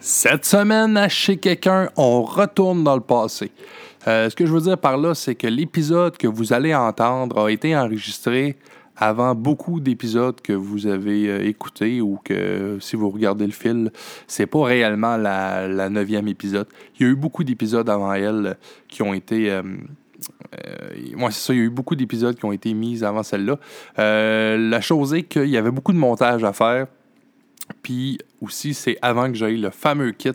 Cette semaine, à chez quelqu'un, on retourne dans le passé. Euh, ce que je veux dire par là, c'est que l'épisode que vous allez entendre a été enregistré avant beaucoup d'épisodes que vous avez euh, écoutés ou que si vous regardez le fil, c'est pas réellement la, neuvième épisode. Il y a eu beaucoup d'épisodes avant elle qui ont été. Euh, euh, c'est ça, il y a eu beaucoup d'épisodes qui ont été mis avant celle-là. Euh, la chose est qu'il y avait beaucoup de montage à faire. Puis aussi, c'est avant que j'aille le fameux kit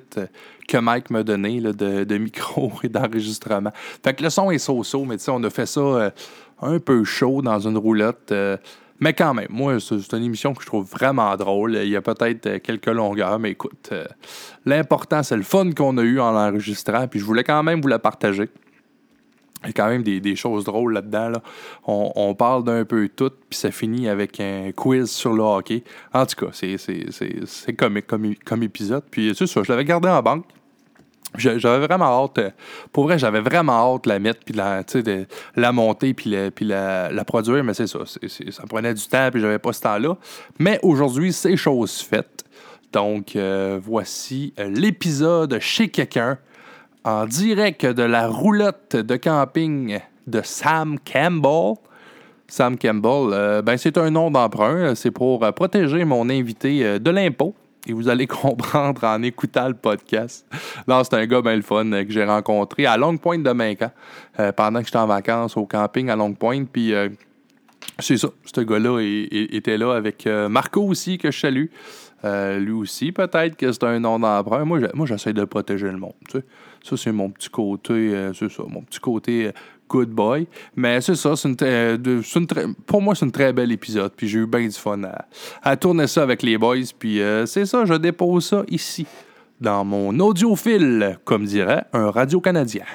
que Mike m'a donné de, micro et d'enregistrement. Fait que le son est so-so, mais tu sais, on a fait ça euh, un peu chaud dans une roulotte. euh, mais quand même, moi, c'est une émission que je trouve vraiment drôle. Il y a peut-être euh, quelques longueurs, mais écoute, l'important, c'est le fun qu'on a eu en l'enregistrant. Puis je voulais quand même vous la partager. Il y a quand même des, des choses drôles là-dedans. là. On, on parle d'un peu tout, puis ça finit avec un quiz sur le hockey. En tout cas, c'est, comme, comme épisode. Puis c'est ça, je l'avais gardé en banque. J'avais vraiment hâte, euh, pour vrai, j'avais vraiment hâte de la mettre, puis de la, la monter, puis, la, puis la, la produire, mais c'est ça, c'est- c'est- ça prenait du temps, puis j'avais pas ce temps-là. Mais aujourd'hui, c'est chose faite. Donc, euh, voici euh, l'épisode chez quelqu'un en direct de la roulotte de camping de Sam Campbell. Sam Campbell, euh, ben c'est un nom d'emprunt. C'est pour euh, protéger mon invité euh, de l'impôt. Et vous allez comprendre en écoutant le podcast. Non, c'est un gars bien le fun euh, que j'ai rencontré à Longue Pointe de Mincan euh, pendant que j'étais en vacances au camping à Longue Pointe. Puis euh, c'est ça, ce gars-là était là avec euh, Marco aussi, que je salue. Euh, lui aussi, peut-être que c'est un nom d'emprunt. Moi, je- moi, j'essaie de protéger le monde. tu sais. Ça, c'est mon petit côté, euh, c'est ça, mon petit côté euh, good boy. Mais c'est ça, une, une pour moi, c'est un très bel épisode. Puis j'ai eu bien du fun à, tourner ça avec les boys. Puis c'est ça, je dépose ça ici, dans mon audiophile, comme dirait un radio-canadien.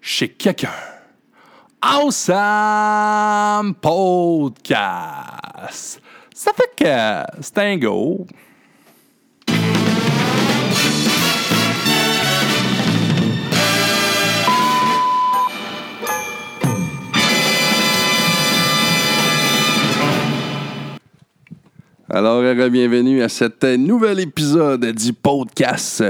Chez quelqu'un. Awesome Podcast. Ça fait que c'est un go. Alors, bienvenue à cet euh, nouvel épisode du podcast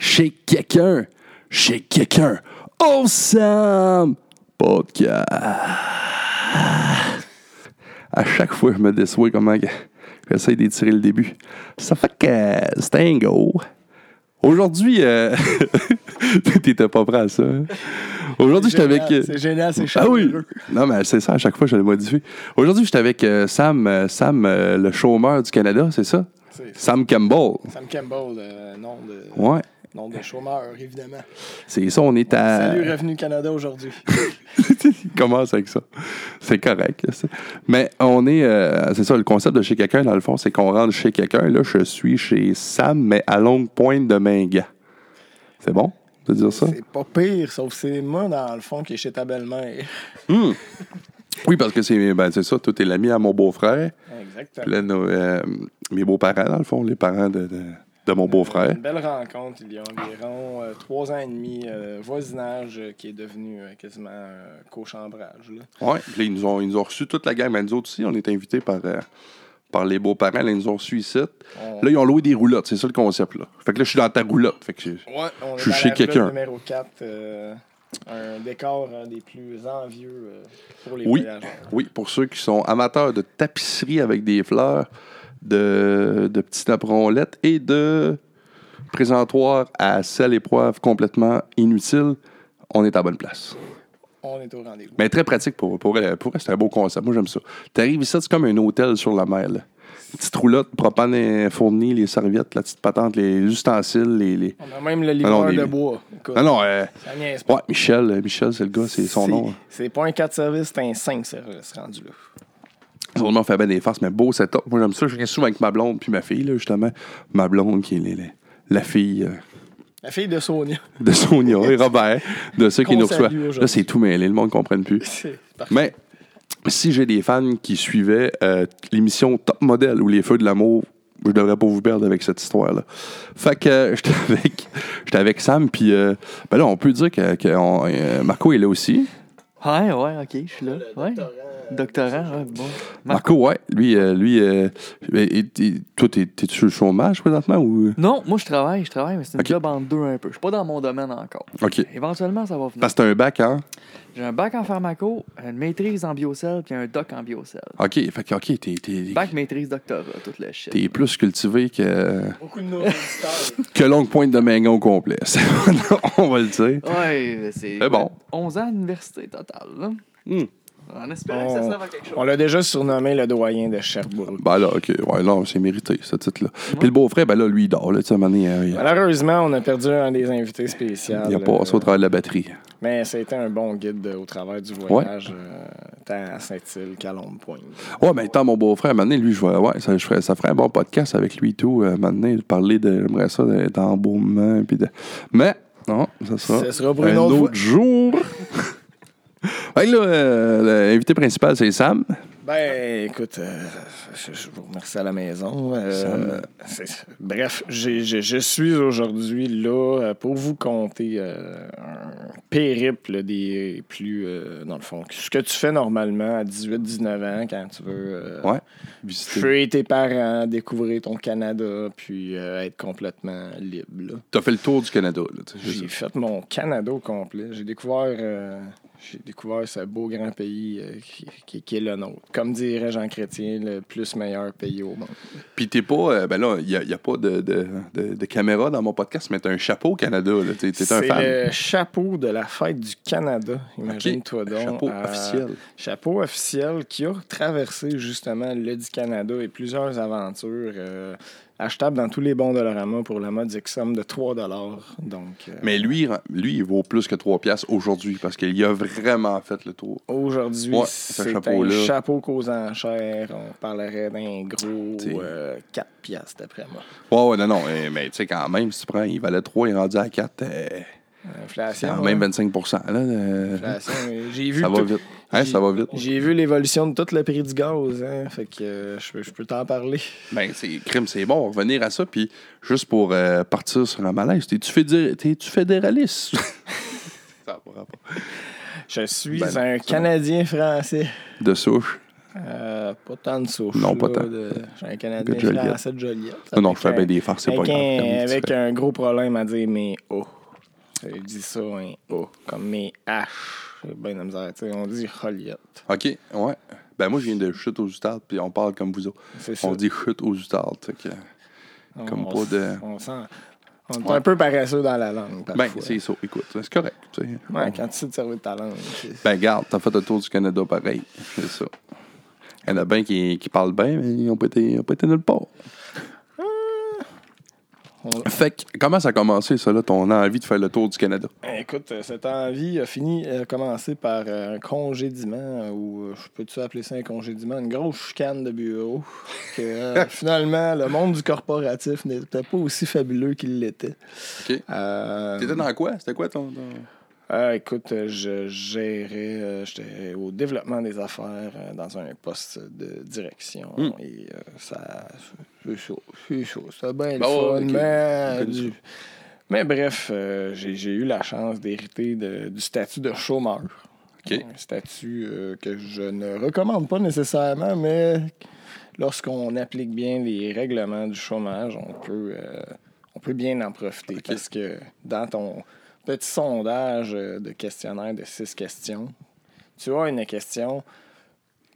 Chez quelqu'un. Chez quelqu'un. Awesome Podcast. À chaque fois, je me déçois comment j'essaie d'étirer le début. Ça fait que c'est un go. Aujourd'hui, euh... t'étais pas prêt à ça. hein? Aujourd'hui, j'étais avec. C'est génial, c'est Ah oui! Non, mais c'est ça, à chaque fois, je le modifie. Aujourd'hui, j'étais avec euh, Sam, euh, Sam le chômeur du Canada, c'est ça? Sam Campbell. Sam Campbell, euh, nom, de, Ouais, nom de chômeur, évidemment. c'est ça, on est à. Salut Revenu Canada aujourd'hui. Il commence avec ça. C'est correct. ça. Mais on est. euh, c'est ça, le concept de chez quelqu'un, dans le fond, c'est qu'on rentre chez quelqu'un. Là, je suis chez Sam, mais à longue pointe de Mingan. C'est bon de dire ça? C'est pas pire, sauf que c'est moi, dans le fond, qui est chez ta belle-mère. Hmm. Oui, parce que c'est ben, c'est ça, tout est l'ami à mon beau-frère. Exactement. Puis là, nos, euh, mes beaux-parents, dans le fond, les parents de, de, de mon beau-frère. Une belle rencontre il y a environ euh, trois ans et demi, euh, voisinage euh, qui est devenu quasiment cochambrage. Oui, puis ils nous, ont, ils nous ont reçus toute la gang. Mais nous autres aussi, on est invités par, par les beaux-parents. Là, ils nous ont reçus ici. On- Là, ils ont loué des roulottes. C'est ça le concept. là. Fait que là, je suis dans ta roulotte. Fait que j'ai- Ouais, on est Je suis chez quelqu'un. numéro 4, euh, un décor des plus envieux pour les Oui. voyageurs. Oui, pour ceux qui sont amateurs de tapisserie avec des fleurs, de, de petits napperonlettes et de présentoirs à sel et poivre complètement inutiles, on est à bonne place. On est au rendez-vous. Mais très pratique pour, pour, elle. Pour elle, c'est un beau concept. Moi, j'aime ça. T'arrives ici, c'est comme un hôtel sur la mer. Là. Petite roulotte, propane fournie, les serviettes, la petite patente, les ustensiles, les. les... On a même le Ah non, livreur de bois. Écoute, Non, non, euh, ça ouais, Michel, euh, Michel, c'est le gars, c'est son nom. hein. C'est pas un 4 services, c'est un 5 services rendu là. Sûrement, on fait bien des farces, mais beau setup. Moi, j'aime ça. Je viens souvent avec ma blonde puis ma fille, là, justement. Ma blonde, qui est la fille euh, La fille de Sonia. de Sonia et Robert, de ceux qui Qu'on nous reçoivent. aujourd'hui. Là, c'est tout mêlé, le monde ne comprenne plus. C'est parfait. Mais si j'ai des fans qui suivaient euh, l'émission Top Model ou Les Feux de l'amour, je devrais pas vous perdre avec cette histoire-là. Fait que euh, j'étais avec, j'étais avec Sam, puis euh, ben là, on peut dire que, que on- euh, Marco est là aussi. Ouais, ouais, ok, je suis là. Ouais. Doctorant ouais, bon. Marco, ouais. Lui, euh, lui euh, et- et- toi, t'es- t'es-tu sur le chômage présentement ou? Non, moi je travaille, je travaille, mais c'est une Ok. job en deux un peu. Je suis pas dans mon domaine encore. OK. Éventuellement, ça va venir. Parce que t'as un bac, hein? J'ai un bac en pharmaco, une maîtrise en biocell, puis un doc en biocell. OK. Fait que, OK, t'es, t'es, Bac, maîtrise, doctorat, tout le shit. t'es plus cultivé que, Beaucoup de nos auditeurs. que longue pointe de Mingon au complet. On va le dire. Ouais, c'est C'est bon. 11 ans d'université totale. Là. En espérant que ça On- serve à quelque chose. On l'a déjà surnommé le doyen de Sherbrooke. Ben là, OK. Ouais, là, c'est mérité, ce titre-là. Puis le beau-frère, ben là, lui, il dort. Là, tu sais, à un moment donné, euh, il, Malheureusement, on a perdu un des invités spéciaux. il a passé au travers de la batterie. Mais c'était un bon guide euh, au travers du voyage, euh, tant à Saint-Île qu'à. Ouais, mais tant mon beau-frère, maintenant, lui, je vois, ouais, ça, je ferais, ça ferait un bon podcast avec lui et tout. Euh, maintenant, de parler de, j'aimerais ça, d'embaumement. Puis de... Mais, non, ça sera. Ce sera pour un une autre autre jour. fait que là, euh, l'invité principal, c'est Sam. Ben, écoute, euh, je, je vous remercie à la maison. Euh, bref, j'ai- j'ai- je suis aujourd'hui là pour vous euh, un périple des plus, euh, dans le fond, ce que tu fais normalement à 18-19 ans quand tu veux euh, Ouais. Visiter. fuir tes parents, découvrir ton Canada, puis euh, être complètement libre. là. T'as fait le tour du Canada, là. tu J'ai fait mon Canada au complet. J'ai découvert, euh, j'ai découvert ce beau grand pays euh, qui, qui- qui est le nôtre. Comme dirait Jean Chrétien, le plus meilleur pays au monde. Puis t'es pas. euh, ben là, il n'y a, y a pas de, de, de- de caméra dans mon podcast, mais t'as un chapeau au Canada. T'es, t'es un C'est fan. le chapeau de la fête du Canada. Imagine-toi donc. Chapeau euh, officiel. Chapeau officiel qui a traversé justement le du Canada et plusieurs aventures euh, achetables dans tous les bons Dollarama pour la modique somme de 3 Donc, euh, Mais lui, lui, il vaut plus que 3 piastres aujourd'hui parce qu'il a vraiment fait le tour. Aujourd'hui, Ouais, ce c'est un chapeau qu'aux enchères. On parlerait d'un gros T'sais. euh, 4 piastres, d'après moi. Ouais, ouais, non, non. eh, Mais tu sais, quand même, si tu prends, il valait 3, il est rendu à 4. c'est Inflation. quand même hein. 25 là, euh, Inflation, euh, J'ai vu, Ça va vite. Hein, ça va vite. J'ai vu l'évolution de tout le prix du gaz. Hein, fait que euh, je peux- je peux t'en parler. Ben, c'est crime, c'est bon. On va revenir à ça. Puis, juste pour euh, partir sur un malaise, t'es-tu fédé- t'es-tu fédéraliste? ça va pas. Je suis Ben un Canadien français. De souche. Euh, pas tant de souche. Non, pas tant. de- J'ai un Canadien De Joliette. français de Joliette. Non, je fais bien des farces, c'est pas grave. un, avec un gros problème à dire mes O. Je dis ça, un O. Comme mes H. J'ai bien de la misère. tu sais, On dit Joliette. OK, ouais. Ben, moi, je viens de chute aux Outardes, puis on parle comme vous autres. C'est ça. On dit chute aux Outardes. fait que- comme on pas de- On sent. On est Ouais. un peu paresseux dans la langue. Ben, parfois. c'est ça. Écoute, c'est correct. tu sais. Ouais, quand tu sais te servir de ta langue. Ben, garde, t'as fait le tour du Canada pareil. C'est ça. Il y en a bien qui, qui parlent bien, mais ils n'ont pas, été- ils ont pas été nulle part. On- Fait que, comment ça a commencé, ça, là, ton envie de faire le tour du Canada? Écoute, euh, cette envie a fini, a commencé par euh, un congédiement, euh, ou euh, je peux-tu appeler ça un congédiement, une grosse chicane de bureau. Que euh, finalement, le monde du corporatif n'était pas aussi fabuleux qu'il l'était. OK. Euh, T'étais dans quoi? C'était quoi ton. ton- euh, écoute, je gérais, euh, j'étais au développement des affaires euh, dans un poste de direction. Hmm. Et ça, c'est chaud, c'est chaud. C'était bien le Bah fun, mais, du- mais bref, j'ai j'ai eu la chance d'hériter de- du statut de chômeur. Un statut que je ne recommande pas nécessairement, mais lorsqu'on applique bien les règlements du chômage, on peut, on peut bien en profiter. OK. Parce que dans ton petit sondage euh, de questionnaire de six questions, tu as une question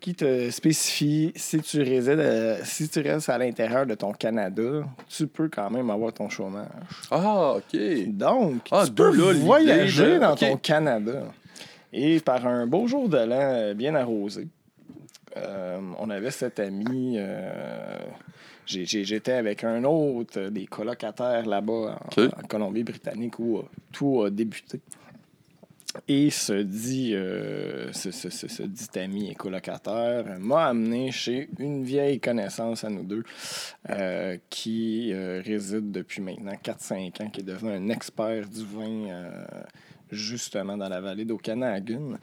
qui te spécifie si tu résides, euh, si tu restes à l'intérieur de ton Canada, tu peux quand même avoir ton chômage. Ah, OK. Donc, Ah, tu peux là voyager de- dans ton Canada. Et par un beau jour de l'an euh, bien arrosé, euh, on avait cet ami. euh, J'étais avec un autre euh, des colocataires là-bas en, Colombie-Britannique où euh, tout a débuté. Et ce dit, euh, ce, ce- ce- ce dit ami et colocataire m'a amené chez une vieille connaissance à nous deux euh, qui réside depuis maintenant 4-5 ans, qui est devenu un expert du vin justement dans la vallée d'Okanagan.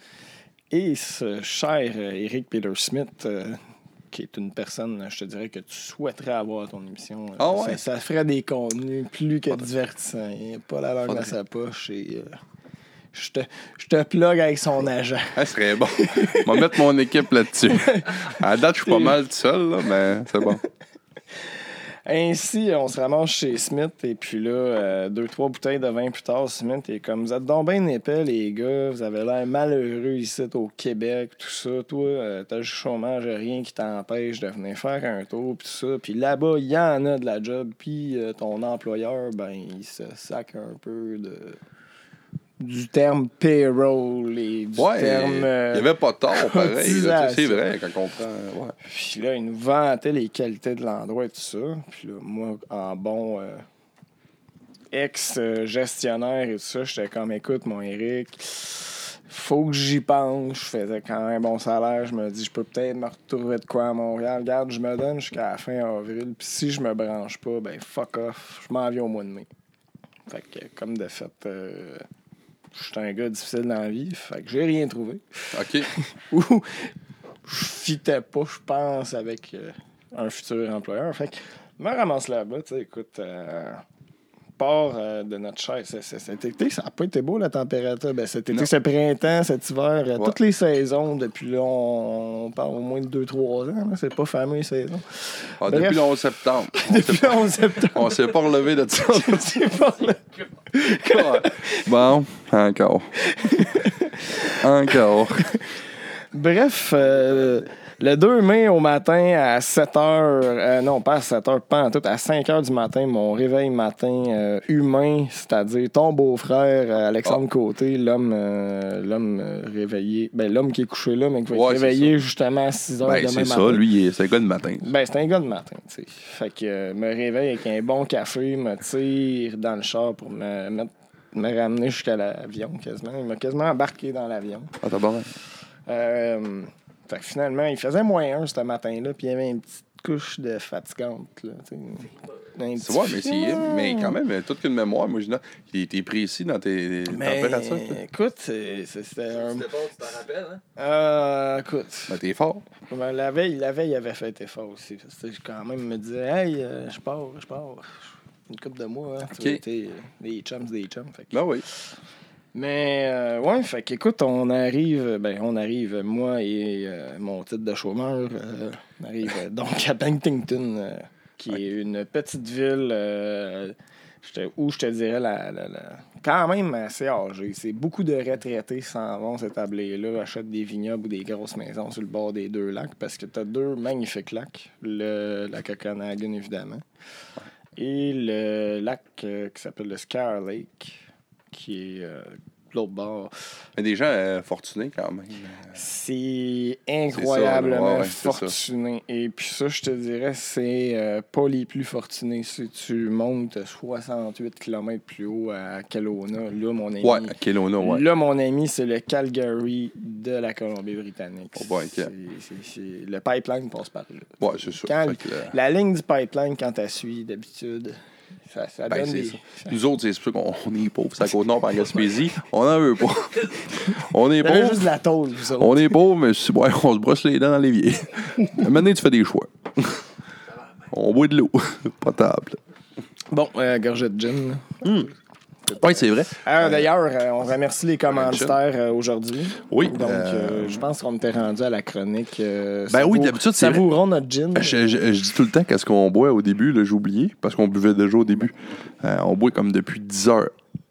Et ce cher Eric Peter Smith, euh, qui est une personne, je te dirais, que tu souhaiterais avoir à ton émission. Euh, Ah ouais? ça, ça ferait des contenus plus que divertissants. Il n'a pas la langue Faudrait. à sa poche et euh, Je te, je te plug avec son agent. Ça serait bon. On va mettre mon équipe là-dessus. À la date, je suis pas mal tout seul, là, mais c'est bon. Ainsi, on se ramasse chez Smith, et puis là, euh, deux, trois bouteilles de vin plus tard, Smith est comme Vous êtes donc bien épais, les gars, vous avez l'air malheureux ici au Québec, tout ça. Toi, euh, t'as juste chômage, rien qui t'empêche de venir faire un tour, puis tout ça. Puis là-bas, il y en a de la job, puis euh, ton employeur, ben, il se sac un peu de du terme payroll et du Ouais, terme. il euh, n'y avait pas tort, pareil. C'est vrai, quand on prend. Ouais. Puis là, il nous vantait les qualités de l'endroit et tout ça. Puis là, moi, en bon euh, ex-gestionnaire et tout ça, j'étais comme, écoute, mon Eric, faut que j'y pense. Je faisais quand même un bon salaire. Je me dis, je peux peut-être me retrouver de quoi à Montréal. Regarde, je me donne jusqu'à la fin avril. Puis si je me branche pas, ben fuck off. Je m'en viens au mois de mai. Fait que, comme de fait, euh, je suis un gars difficile dans la vie. Fait que j'ai rien trouvé OK. où je fitais pas, je pense, avec euh, un futur employeur. Fait que je me ramasse là-bas, tu sais, écoute, euh, part euh, de notre chaise. Cet été, ça n'a pas été beau la température. Ben, cet été, ce printemps, cet hiver, euh, Ouais. toutes les saisons, depuis là, on, on parle au moins de 2-3 ans. C'est pas fameux les saisons. Ah, depuis le 11 septembre. Depuis le 11 septembre. On s'est pas relevé de ça. bon, encore. Encore. Bref, euh, le 2 mai au matin à 7 h, non pas à 7 h, pas en tout, à 5 h du matin, mon réveil matin euh, humain, c'est-à-dire ton beau-frère euh, Alexandre Côté, l'homme euh, l'homme euh, réveillé, ben l'homme qui est couché là, mais qui va Ouais, être c'est réveillé justement à 6 h Ben, demain c'est matin. ça, lui, c'est le gars de matin. Ben, c'est un gars de matin, tu sais. Fait que euh, me réveille avec un bon café, me tire dans le char pour me mettre me ramener jusqu'à l'avion quasiment. Il m'a quasiment embarqué dans l'avion. Ah, t'as bon. Euh, fait que finalement, il faisait moins un ce matin-là, puis il y avait une petite couche de fatigante. Là, tu sais. Un petit- vois, mais, c'est- mais quand même, euh, toute qu'une mémoire, moi, je il était précis dans tes Mais, températures. toi. écoute, c'est- c'est- c'était un. C'était bon, tu t'en rappelles, hein? Euh, écoute, Ben, t'es fort. ben, la veille, la veille, il avait fait effort aussi. C'était quand même me disait, hey, euh, je pars, je pars. Une couple de mois, hein. Tu Ok. euh, des chums, des chums. Fait que- Ben oui. Mais euh, ouais, fait qu'écoute, on arrive, ben on arrive, moi et euh, mon titre de chômeur, euh, on arrive donc à Pentington, euh, qui est une petite ville où je te dirais la, la- la- quand même assez âgée. C'est beaucoup de retraités s'en vont s'établir là, achètent des vignobles ou des grosses maisons sur le bord des deux lacs parce que tu as deux magnifiques lacs, le lac Okanagan évidemment, et le lac qui s'appelle le Scar Lake, qui est euh, l'autre bord. Mais des gens euh, fortunés quand même. C'est incroyablement ouais, fortuné. Et puis ça, je te dirais, c'est euh, pas les plus fortunés. Si tu montes 68 km plus haut à Kelowna, là, mon ami... Ouais, à Kelowna, ouais. Là, mon ami, c'est le Calgary de la Colombie-Britannique. Oh, Le pipeline passe par là. Ouais, c'est. Quand- Fait que, euh, La ligne du pipeline, quand tu suis d'habitude, ça, ça Ben, donne c'est des... ça. Nous autres, c'est sûr qu'on on est pauvres. C'est à Côte-Nord, par Gaspésie. On en veut pas. On est pauvres. juste de la tôle, vous autres. On est pauvres, mais c'est- ouais, on se brosse les dents dans l'évier. Maintenant, tu fais des choix. on boit de l'eau. Potable. Bon, euh, gorgée de gin. là. Oui, c'est vrai. Ah, D'ailleurs, euh, on remercie les commanditaires euh, aujourd'hui. Oui. Donc, euh, euh, je pense qu'on était rendu à la chronique. euh, Ben oui, d'habitude, c'est Savourons notre gin. Je, je- je dis tout le temps qu'est-ce qu'on boit au début, là, j'ai oublié, parce qu'on buvait déjà au début. Euh, on boit comme depuis 10 heures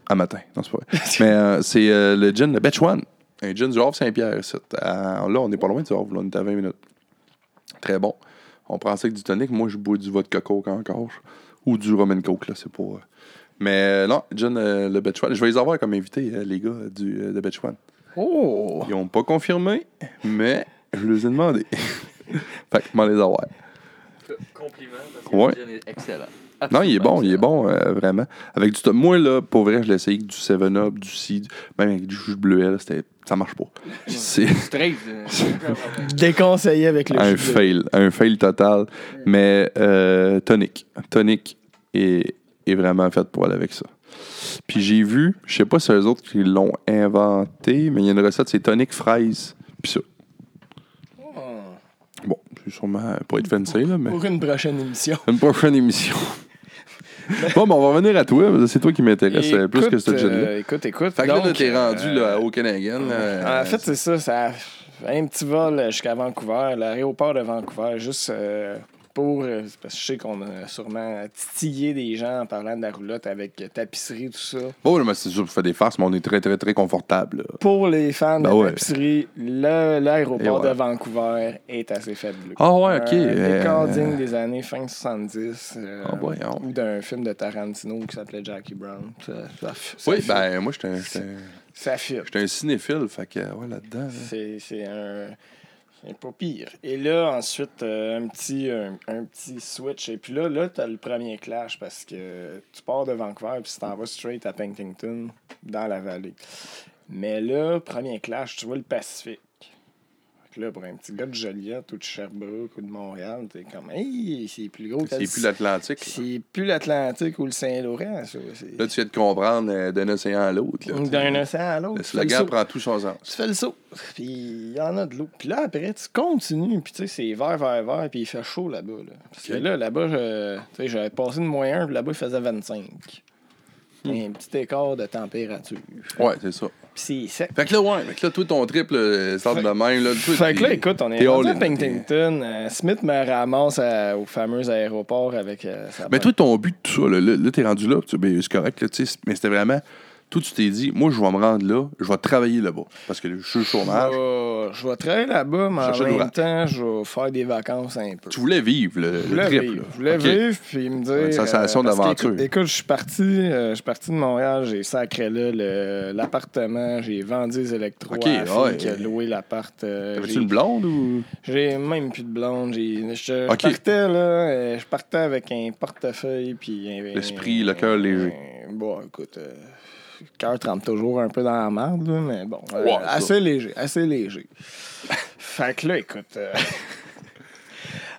à matin. Non, c'est pas vrai. Mais euh, c'est euh, le gin, le Betch One. Un gin du Havre Saint-Pierre. Euh, là, on n'est pas loin du Havre, là, on est à 20 minutes. Très bon. On prend ça avec du tonic. Moi, je bois du vodka coke encore. Ou du rum and coke, là, c'est pas... euh. Mais euh, non, gin, euh, le Betch One. Je vais les avoir comme invités, euh, les gars du, euh, de Betch One. Oh! Ils n'ont pas confirmé, mais je les ai demandé. fait que, m'en les avoir. Compliment, parce que Ouais. gin est excellent. Non, il est bon, il est bon, euh, vraiment. Avec du top. Moi, là, pour vrai, je l'ai essayé avec du 7-Up, du C, même avec du jus de bleuet, là, c'était- ça marche pas. C'est Straight. euh, Déconseillé avec le un fail, un fail total. Mais euh, tonic. Tonic est, est vraiment fait pour aller avec ça. Puis j'ai vu, je sais pas si c'est eux autres qui l'ont inventé, mais il y a une recette, c'est tonic fraise. Puis ça. Oh. Bon, c'est sûrement pas être fancy, là, mais Pour une prochaine émission. une prochaine émission. bon, mais on va revenir à toi. parce que C'est toi qui m'intéresse euh, plus que ce jet-là. euh, écoute, écoute. Fait que là, t'es rendu euh, là, au Canadian. euh, En fait, c'est ça, ça un petit vol jusqu'à Vancouver, l'aéroport de Vancouver, juste euh, pour. euh, parce que je sais qu'on a sûrement titillé des gens en parlant de la roulotte avec tapisserie, tout ça. Bon, mais c'est sûr, tu fais des farces, mais on est très, très, très confortable. Pour les fans Ben de ouais. tapisserie, l'aéroport ouais. de Vancouver est assez fabuleux. Ah ouais, ok. Un euh, décor digne des années fin 70. euh, Ah ouais, ah ouais. Ou d'un film de Tarantino qui s'appelait Jackie Brown. Ça, ça- ça Oui, ben, moi, j'étais Ça j'étais un cinéphile, fait que, ouais, là-dedans. là. C'est c'est un. C'est pas pire. Et là, ensuite, euh, un, petit, un, petit switch. Et puis là, là tu le premier clash parce que tu pars de Vancouver puis tu t'en vas straight à Pentington, dans la vallée. Mais là, premier clash, tu vois le Pacifique. Là, pour un petit gars de Joliette ou de Sherbrooke ou de Montréal, t'es comme, hey, c'est plus gros que C'est plus l'Atlantique. C'est plus l'Atlantique ou le Saint-Laurent, Là, tu viens de comprendre euh, d'un océan à l'autre. D'un océan à l'autre. Le slogan prend tout son sens. Tu fais le saut, puis il y en a de l'eau. Puis là, après, tu continues, puis tu sais, c'est vert, vert, vert, puis il fait chaud là-bas. Là. Parce que là, là-bas, j'avais passé de 1, puis là-bas, il faisait 25. Un petit écart de température. Ouais, c'est ça. Puis c'est sec. Fait que là, ouais, fait que là, toi, ton triple euh, sort de même. Là, toi, Fait que là, écoute, on est rendu à Pentington. Euh, Smith me ramasse à- au fameux aéroport avec euh, sa Mais toi, ton but de tout ça, là, t'es rendu là, ben, c'est correct, là, tu sais, mais c'était vraiment. Toi, tu t'es dit, moi, je vais me rendre là, je vais travailler là-bas. Parce que je suis au chômage. Je vais- je vais travailler là-bas, mais en même temps, je vais faire des vacances un peu. Tu voulais vivre le, Je le voulais trip. vivre. là. Je voulais vivre, puis me dire. Une sensation euh, d'aventure. Écoute, je suis parti, euh, je suis parti de Montréal, j'ai sacré là l'appartement, j'ai vendu les électros Ok, à la fille ouais. qui a loué l'appart. euh, T'avais-tu une blonde ou? J'ai même plus de blonde. Je, partais là, je partais avec un portefeuille puis un- L'esprit, le cœur léger. bon, écoute, cœur trempe toujours un peu dans la marde, là, mais bon, euh, ça. assez léger, assez léger. fait que là, écoute. euh,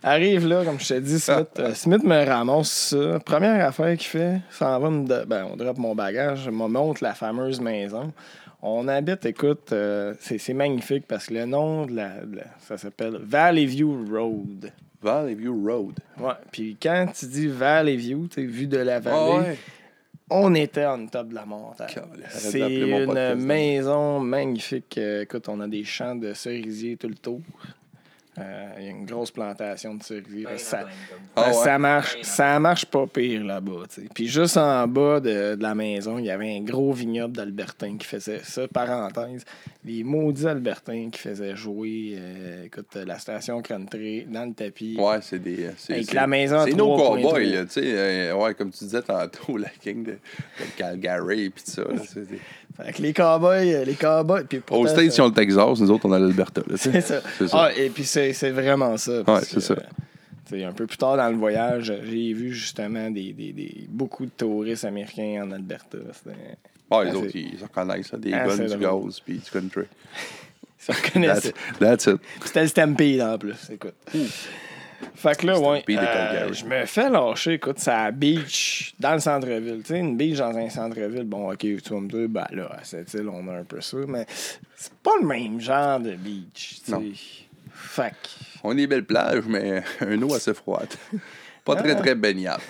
Arrive là, comme je t'ai dit, Smith, euh, Smith me ramasse ça. Première affaire qu'il fait, ça va me. de- Ben, on drop mon bagage, me montre la fameuse maison. On habite, écoute, euh, c'est magnifique parce que le nom de la. de la- ça s'appelle Valley View Road. Valley View Road. Ouais. Puis quand tu dis Valley View, tu sais, vue de la vallée, Ah ouais. On était en top de la montagne. C'est une maison magnifique. Euh, écoute, on a des champs de cerisiers tout le tour. Euh, Il y a une grosse plantation de cerisiers. Ça, Ah ouais? ça marche, ça marche pas pire là-bas. Puis juste en bas de, de la maison, il y avait un gros vignoble d'Albertin qui faisait ça. Parenthèse, les maudits Albertins qui faisaient jouer euh, écoute, la station country dans le tapis. Ouais, c'est des. Avec c'est- la maison C'est nos 3.3. cowboys, là, tu sais. euh, ouais, comme tu disais tantôt, la King de, de Calgary et tout ça. Fait que les cowboys, euh, les cowboys. Puis Aux pourtant, States, ils ont le Texas, nous autres, on a l'Alberta. C'est ça. Ah, et puis c'est vraiment ça. Ouais, c'est ça. euh, un peu plus tard dans le voyage, j'ai vu justement des, des, des- beaucoup de touristes américains en Alberta. Ah, les autres, ils se reconnaissent, ça, des guns, du gaz, puis du country. Ils se reconnaissaient. That's, that's it. C'était le Stampede en plus. Écoute. Fait que là, ouais, euh, je me fais lâcher, écoute, c'est à la beach, dans le centre-ville. Tu sais, une beach dans un centre-ville, bon, ok, tu vas me dire, ben là, à cette île, on a un peu ça, mais c'est pas le même genre de beach, tu sais. Fait On a des belles plages, mais un eau assez froide. Pas très, Ah. très baignable.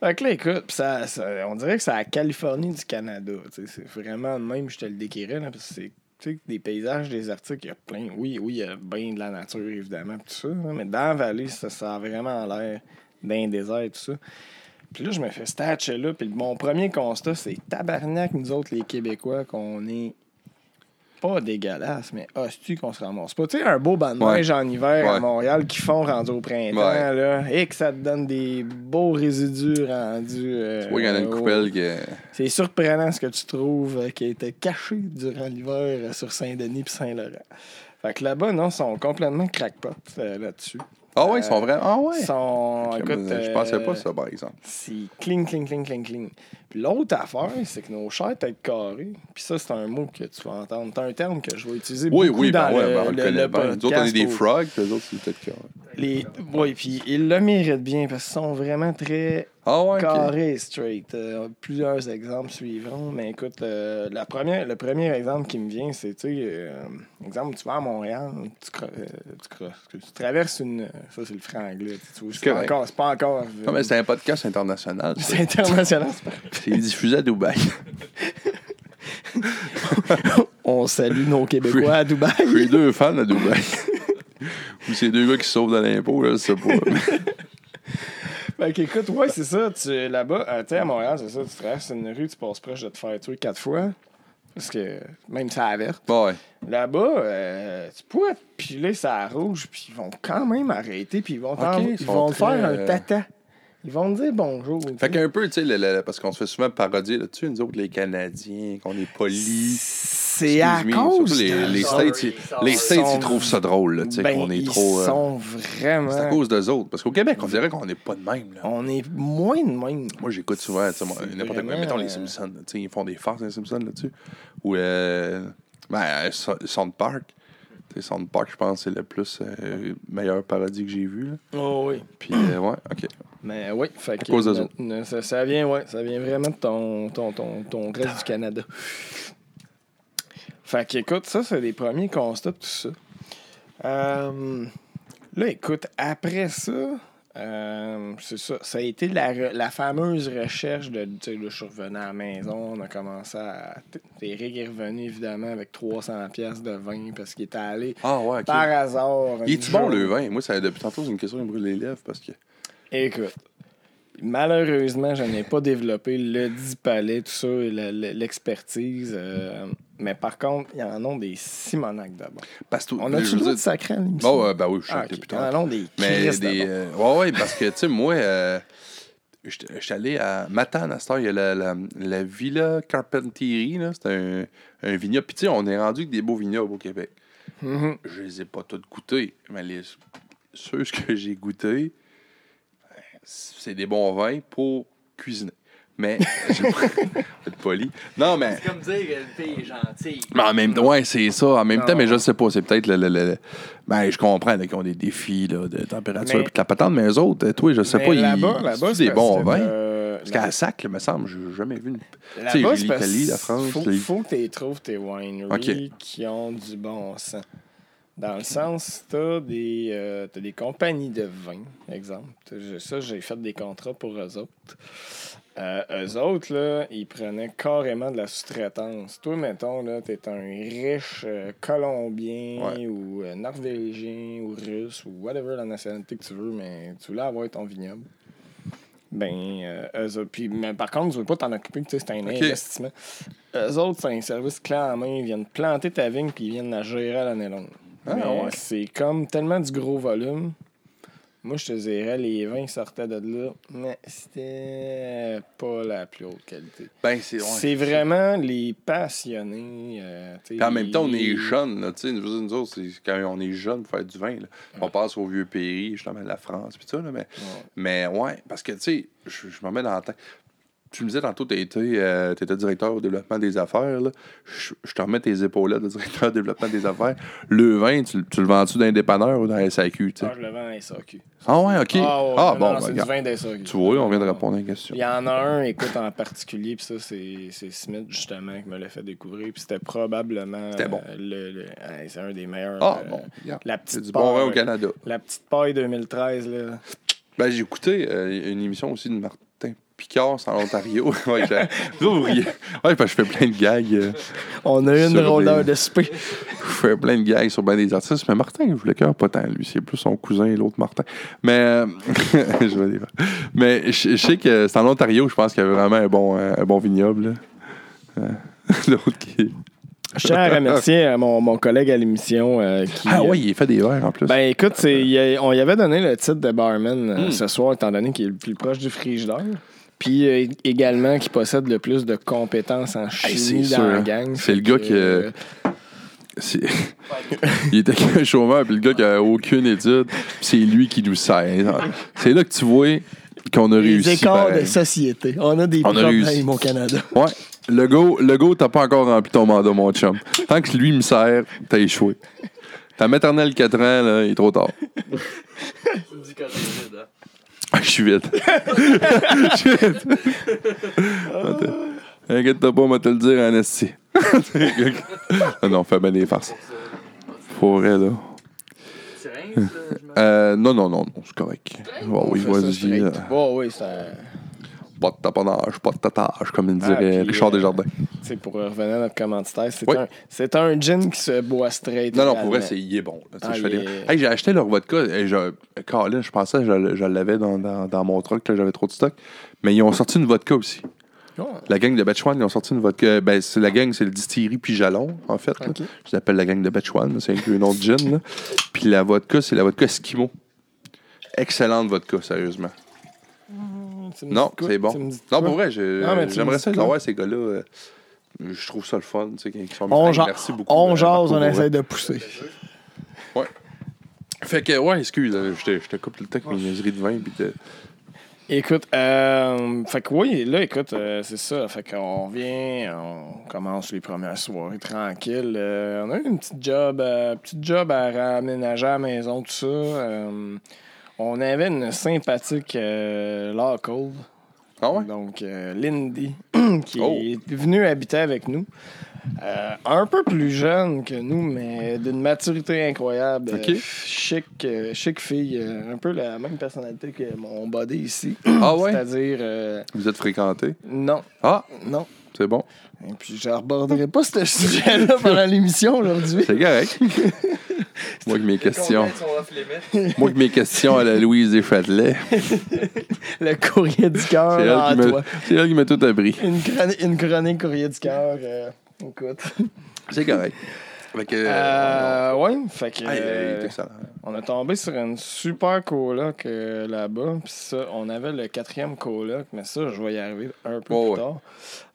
Fait que là, écoute, ça, ça- on dirait que c'est la Californie du Canada. tu sais, C'est vraiment de même, je te le décrirais, là, parce que c'est tu sais, des paysages désertiques, il y a plein. Oui, oui, il y a bien de la nature, évidemment, tout ça. mais dans la vallée, ça, ça a vraiment l'air d'un désert, tout ça. Puis là, je me fais statcher là, puis mon premier constat, c'est tabarnak, nous autres, les Québécois, qu'on est pas dégueulasse, mais hostie qu'on se ramasse pas? Tu sais, un beau banc de Ouais. en hiver à. Montréal qui font rendu au printemps, Ouais. là, et que ça te donne des beaux résidus rendus. euh, Tu vois, y en a une coupelle qui. C'est surprenant ce que tu trouves euh, qui a été caché durant l'hiver euh, sur Saint-Denis et Saint-Laurent. Fait que là-bas, non, ils sont complètement crackpot euh, là-dessus. Ah ouais, ils sont vraiment. Ah ouais. Sont. Écoute, je pensais pas ça, par exemple. c'est cling, cling, cling, cling, cling. Puis l'autre affaire, c'est que nos chairs têtes carrées, puis ça, c'est un mot que tu vas entendre. C'est un terme que je vais utiliser Oui, beaucoup oui, dans ben ouais, le, ben on le. Nous autres, on est podcast des frogs, puis eux autres, c'est peut-être que. Les... Oui, puis ils le méritent bien parce qu'ils sont vraiment très Ah ouais, carrés et straight. Euh, plusieurs exemples suivront, mais écoute, euh, la première, le premier exemple qui me vient, c'est, tu sais, euh, exemple, tu vas à Montréal, tu, cro- tu, traverses une. Ça, c'est le franglais. Tu vois, c'est, pas encore. Non, mais c'est un podcast international. c'est international, c'est pas- C'est diffusé à Dubaï. On salue nos Québécois à Dubaï. Suis deux fans à Dubaï. Ou c'est deux gars qui sauvent de l'impôt, là, je sais pas. Fait qu'écoute, ouais, c'est ça. Tu, là-bas, euh, tu sais, à Montréal, c'est ça. Tu traverses une rue, tu passes proche de te faire tuer quatre fois. Parce que même ça averte. Bon, ouais. Là-bas, euh, tu pourrais te piler ça rouge, puis ils vont quand même arrêter, puis ils vont, t'en- Ok, ils vont très, faire un tata. Ils vont te dire bonjour. Fait qu'un peu, tu sais, le- le- parce qu'on se fait souvent parodier là-dessus, nous autres, les Canadiens, qu'on est polis. C'est à cause surtout les, de- les Sorry, States, ils- sorry. les States, Sont- ils trouvent ça drôle, là, tu sais, Ben, qu'on est ils trop. euh, sont vraiment... C'est à cause d'eux autres. Parce qu'au Québec, on dirait qu'on n'est pas de même, là. On est moins de même. Moi, j'écoute souvent, tu sais, n'importe quoi. Mettons les Simpsons, tu sais, ils font des farces, les Simpsons, là-dessus. Ou, euh, ben, So- South Park. Tu sais, South Park, je pense, c'est le plus euh, meilleur parodie que j'ai vu, là. Oh oui. Puis, euh, ouais, OK. Mais oui, fait cause ça, ça vient, ouais, ça vient vraiment de ton, ton, ton, ton reste du Canada. Fait que, écoute, ça, c'est les premiers constats, tout ça. Euh, là, écoute, après ça, euh, c'est ça, ça a été la, la fameuse recherche de, tu sais, là, je suis revenu à la maison, on a commencé à... Eric est revenu, évidemment, avec 300 pièces de vin parce qu'il était allé Ah, ouais, par hasard. Il est-tu bon, le vin? Moi, ça, depuis tantôt, c'est une question qui me brûle les lèvres parce que. Écoute, malheureusement, je n'ai pas développé le 10 palais, tout ça, l'expertise. euh, mais par contre, il y en a des Simonac d'abord. Parce que, On je droit dire- de sacrer à l'émission? Bon, ben oui, je suis Ah, Il y en a des Mais des. euh, ouais, ouais, parce que, tu sais, moi, euh, j'étais j'étais allé à Matane à cette heure, il y a la, la, la Villa Carpentieri. C'est un, un vignoble. Puis, tu sais, on est rendu avec des beaux vignobles au Québec. Mhm. Je les ai pas tous goûtés, mais les, ceux que j'ai goûtés, c'est des bons vins pour cuisiner. Mais, je être poli. Non, mais. C'est comme dire que le est gentille. Mais en même temps, ouais, c'est ça. En même Non. temps, mais je sais pas, c'est peut-être le, le- le- le- Ben, je comprends qu'ils ont des défis là, de température Mais- puis de la patente, mais eux autres, toi, je sais Mais pas, ils là-bas, là-bas, c'est des bons vins? euh, Parce qu'à Sac, il me semble, j'ai jamais vu une. Là-bas, Tu sais, l'Italie, la France, Faut, les- faut que tu trouves tes wineries Ok. qui ont du bon sens. Dans le sens, tu as des, euh, t'as des compagnies de vin, exemple. Ça, j'ai fait des contrats pour eux autres. Euh, eux autres, là, ils prenaient carrément de la sous-traitance. Toi, mettons, là, t'es un riche euh, Colombien Ouais. ou euh, Norvégien ou Russe ou whatever la nationalité que tu veux, mais tu voulais avoir ton vignoble. Ben, eux autres- puis, mais par contre, tu veux pas t'en occuper, tu sais, c'est un investissement. Eux autres, c'est un service clé en main. Ils viennent planter ta vigne puis ils viennent la gérer à l'année longue. Ah, ouais. C'est comme tellement du gros volume. Moi, je te dirais, les vins sortaient de là, mais c'était pas la plus haute qualité. Ben, c'est. ouais, vraiment les passionnés. euh, Puis en même temps, on est jeunes, là, nous, nous autres, quand on est jeunes pour faire du vin, là. On passe au vieux pays, justement, la France, puis ça, là, mais, Ouais. mais ouais, parce que, tu sais, je, je me mets dans la tête. Tu me disais tantôt, tu étais, euh, t'étais directeur au développement des affaires, là. Je, je te remets tes épaulettes de directeur au développement des affaires. Le vin, tu, tu le vends-tu dans un dépanneur ou dans la SAQ? Ah, je le vends à SAQ. Ah ouais, ok. Ah, ouais, Ah, non, bon, non, ben, c'est du vin des SAQ. Tu vois, on vient de répondre à une question. Il y en a un, écoute, en particulier, puis ça, c'est Smith, justement, qui me l'a fait découvrir. Puis c'était probablement. C'était bon. euh, le, c'est un des meilleurs. Ah, euh, bon. La petite du bon vin au paille- Canada. La petite paille 2013, là. Ben, j'ai écouté euh, une émission aussi de Martin Picard en Ontario. ouais, vous riez. Ouais, parce que je fais plein de gags. euh, On a une des- d'heure de souper. je fais plein de gags sur ben des artistes. Mais Martin, je le cœur pas tant, lui. C'est plus son cousin et l'autre Martin. Mais, euh, je vais dire. Mais je, je sais que c'est en Ontario, je pense qu'il y a vraiment un bon, euh, un bon vignoble. L'autre qui. Je tiens à remercier mon, mon collègue à l'émission euh, qui. Ah ouais, il fait des verres en plus. Ben écoute, c'est- il y a- on y avait donné le titre de barman euh, Hmm. ce soir, étant donné qu'il est le plus proche du frigidaire. Puis euh, également qui possède le plus de compétences en chimie dans sûr, la hein. gang. C'est le gars que, qui, euh, il était qu'un chômeur, puis le gars qui a aucune étude, c'est lui qui nous sert. C'est là que tu vois qu'on a les réussi. écarts pareil. de société. On a des On problèmes au Canada. Ouais. Le gars, le gars, t'as pas encore rempli ton mandat, mon chum. Tant que lui me sert, t'as échoué. Ta maternelle 4 ans, là, il est trop tard. Tu me dis quand. Ah, Je suis vite. Je suis vite. Attends. Inquiète-toi pas, on va te le dire en esti. non, non, fais bien des farces. Pour vrai, là. C'est rien, ça, je me- Euh, non, non, non, non, c'est correct. Oh, oui, vas-y. euh, Bon, oui, c'est Pas de taponnage, pas de tatage, comme il Ah, dirait puis, Richard euh, Desjardins. sais, pour revenir à notre commanditaire, c'est Oui. un, c'est un gin qui se boit straight. Non, non, pour vrai, c'est, il est bon. Ah, est- Hey, j'ai acheté leur vodka. Et je... Colin, je pensais que je, je l'avais dans, dans, dans mon truck, là, j'avais trop de stock. Mais ils ont sorti une vodka aussi. Oh, La gang de Betchwan, ils ont sorti une vodka. Ben, c'est la gang, c'est le distillerie puis Jalon, en fait. là. Ok. Je l'appelle la gang de Betchwan, c'est un autre gin. Là. Puis la vodka, c'est la vodka Eskimo. Excellente vodka, sérieusement. Me Non, c'est bon. Me Non, pour vrai, je- Non, j'aimerais me ça avoir, ces gars-là. euh, Je trouve ça le fun, tu sais, qu'ils sont On, Hey, ja- Merci beaucoup. on euh, jase, on essaie de pousser. Fait que, ouais, excuse, euh, je te, je te coupe le temps avec mes niaiseries de vin. Puis de... Écoute, euh, fait que oui, là, écoute, euh, c'est ça. Fait qu'on revient, on commence les premières soirées tranquilles. Euh, on a eu une petite job, euh, petite job à raménager à la maison, tout ça. On avait une sympathique euh, local, Ah ouais? donc euh, Lindy, qui Oh. est venue habiter avec nous. Euh, un peu plus jeune que nous, mais d'une maturité incroyable. Ok. Euh, chic, euh, chic fille, un peu la même personnalité que mon body ici. Ah ouais? C'est-à-dire, Vous êtes fréquentés? non, Ah, non. C'est bon? Et puis, je n'aborderai pas ce sujet-là pendant l'émission aujourd'hui. C'est correct. Moi que mes questions. Moi que mes questions à la Louise et Châtelet. Le courrier du cœur C'est elle, qui me- toi. c'est elle qui m'a tout appris. Une, chroni- une chronique courrier du cœur. euh, écoute. C'est correct. Fait que. Euh, ouais, fait que. Euh. On a tombé sur une super coloc euh, là-bas. Puis ça, on avait le quatrième coloc, mais ça, je vais y arriver un peu plus ouais. tard.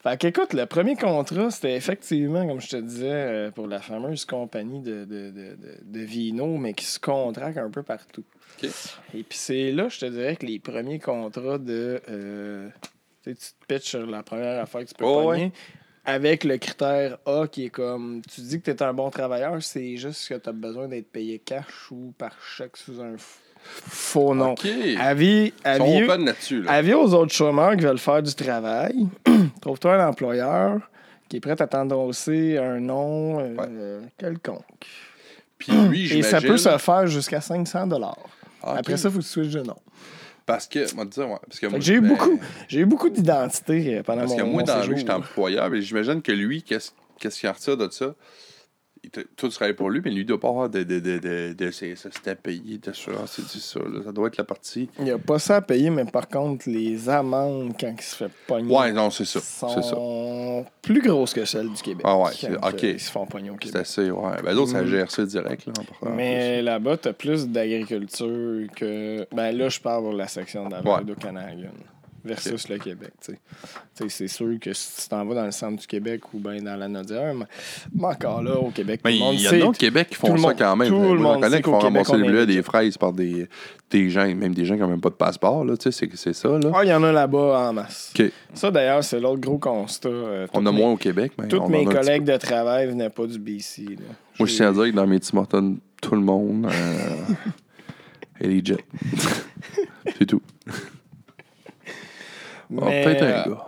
Fait qu'écoute, le premier contrat, c'était effectivement, comme je te disais, euh, pour la fameuse compagnie de, de, de, de, de vino, mais qui se contracte un peu partout. Et puis c'est là, je te dirais, que les premiers contrats de. euh, tu sais, tu te pitches sur la première affaire que tu peux pogner. Avec le critère A qui est comme tu dis que tu es un bon travailleur, c'est juste que tu as besoin d'être payé cash ou par chèque sous un faux nom. OK. Ils Avis, aux autres chômeurs qui veulent faire du travail. Trouve-toi un employeur qui est prêt à t'endosser un nom euh, quelconque. Puis lui, Et ça peut se faire jusqu'à 500 dollars. Ah. Après ça, il faut que tu switches de nom. Parce que, moi, dire, ouais, parce que que J'ai eu ben, beaucoup, j'ai eu beaucoup d'identités euh, pendant Parce mon, que moi, mon dans la vie, j'étais employeur, mais j'imagine que lui, qu'est-ce qu'est-ce qu'il en retire de ça? Tout travaille pour lui, mais lui, il doit pas avoir de, de, de, de, de, c'était payé, d'assurance, c'est ça. là. Ça doit être la partie. Il n'y a pas ça à payer, mais par contre, les amendes quand il se fait pogner Ouais, non, c'est ça. C'est ça. sont plus grosses que celles du Québec. Ah ouais, ok. euh, Ils se font pogner au C'est assez, ouais. Ben, l'autre, ça Mm. gère ça direct, là. Mais là-bas, tu as plus d'agriculture que. Ben là, je parle pour la section d'Alfredo Canadian versus le Québec. C'est sûr que si tu t'en vas dans le centre du Québec ou bien dans la Nodière, mais, mais encore là, au Québec, Mais tout le monde il y a d'autres Québec qui font ça monde- quand même. tout Moi, le monde qui font ramasser on le bleu est à des fraises par des, des gens, même des gens qui n'ont même pas de passeport, c'est- ça, là. Ah, il y en a là-bas en masse. Ça, d'ailleurs, c'est l'autre gros constat. euh, On a mes- moins au Québec, mais Tous mes collègues de travail venaient pas du BC. là. Moi, je tiens à dire que dans mes Hortons, tout le monde euh, est legit. c'est tout. Ah, Mais, peut-être euh, un gars.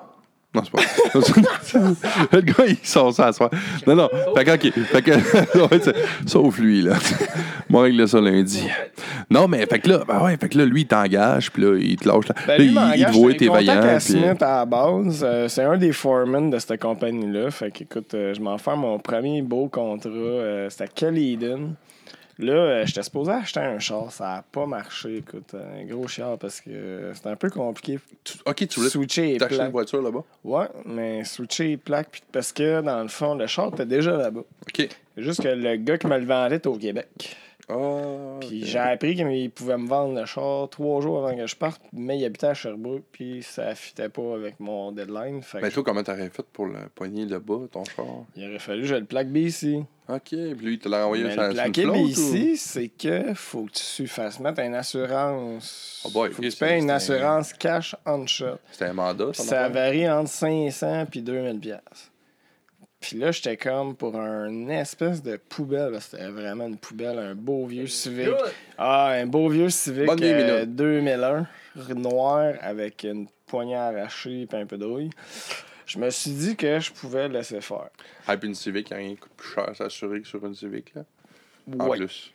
Non, c'est pas Le gars, il sort ça à soir. Non, non. Fait que, OK. Fait que, sauf lui, là. Moi, règle ça lundi. Non, mais, fait que là, ben ouais, fait que là, lui, il t'engage, puis là, il te lâche. Là, Ben, Là, il, te voit, t'es vaillant. à puis- Smith à la base. Euh, c'est un des foremen de cette compagnie-là. Fait qu'écoute, euh, je m'en fais mon premier beau contrat. euh, C'était à Caledon. Là, euh, j'étais supposé acheter un char. Ça n'a pas marché. Écoute, un gros char parce que euh, c'était un peu compliqué. Tu- OK, tu voulais Switcher t'acheter une voiture là-bas? Ouais, mais switcher les plaques. puis parce que dans le fond, le char était déjà là-bas. OK. C'est juste que le gars qui me le vendait était au Québec. Ah, Puis j'ai appris qu'il pouvait me vendre le char trois jours avant que je parte, mais il habitait à Sherbrooke, puis ça fitait pas avec mon deadline. Fait Ben, que toi, comment t'aurais fait pour le poigner le bas, ton char? il aurait fallu que je le plaque BC. OK. Puis lui, il te l'a envoyé Mais sur flotte, ou- BC, c'est que faut que tu fasses mettre une assurance. Oh boy, faut que tu payes une assurance cash on shot. C'était un mandat, ça affaire? varie entre 500 puis 2000 pièces. Puis là, j'étais comme pour un espèce de poubelle. C'était vraiment une poubelle, un beau vieux Civic. Ah, un beau vieux Civic euh, minute. 2001, noir, avec une poignée arrachée et un peu de rouille. Je me suis dit que je pouvais laisser faire. Ah, puis une Civic, rien coûte plus cher s'assurer que sur une Civic, là. En Ouais. plus.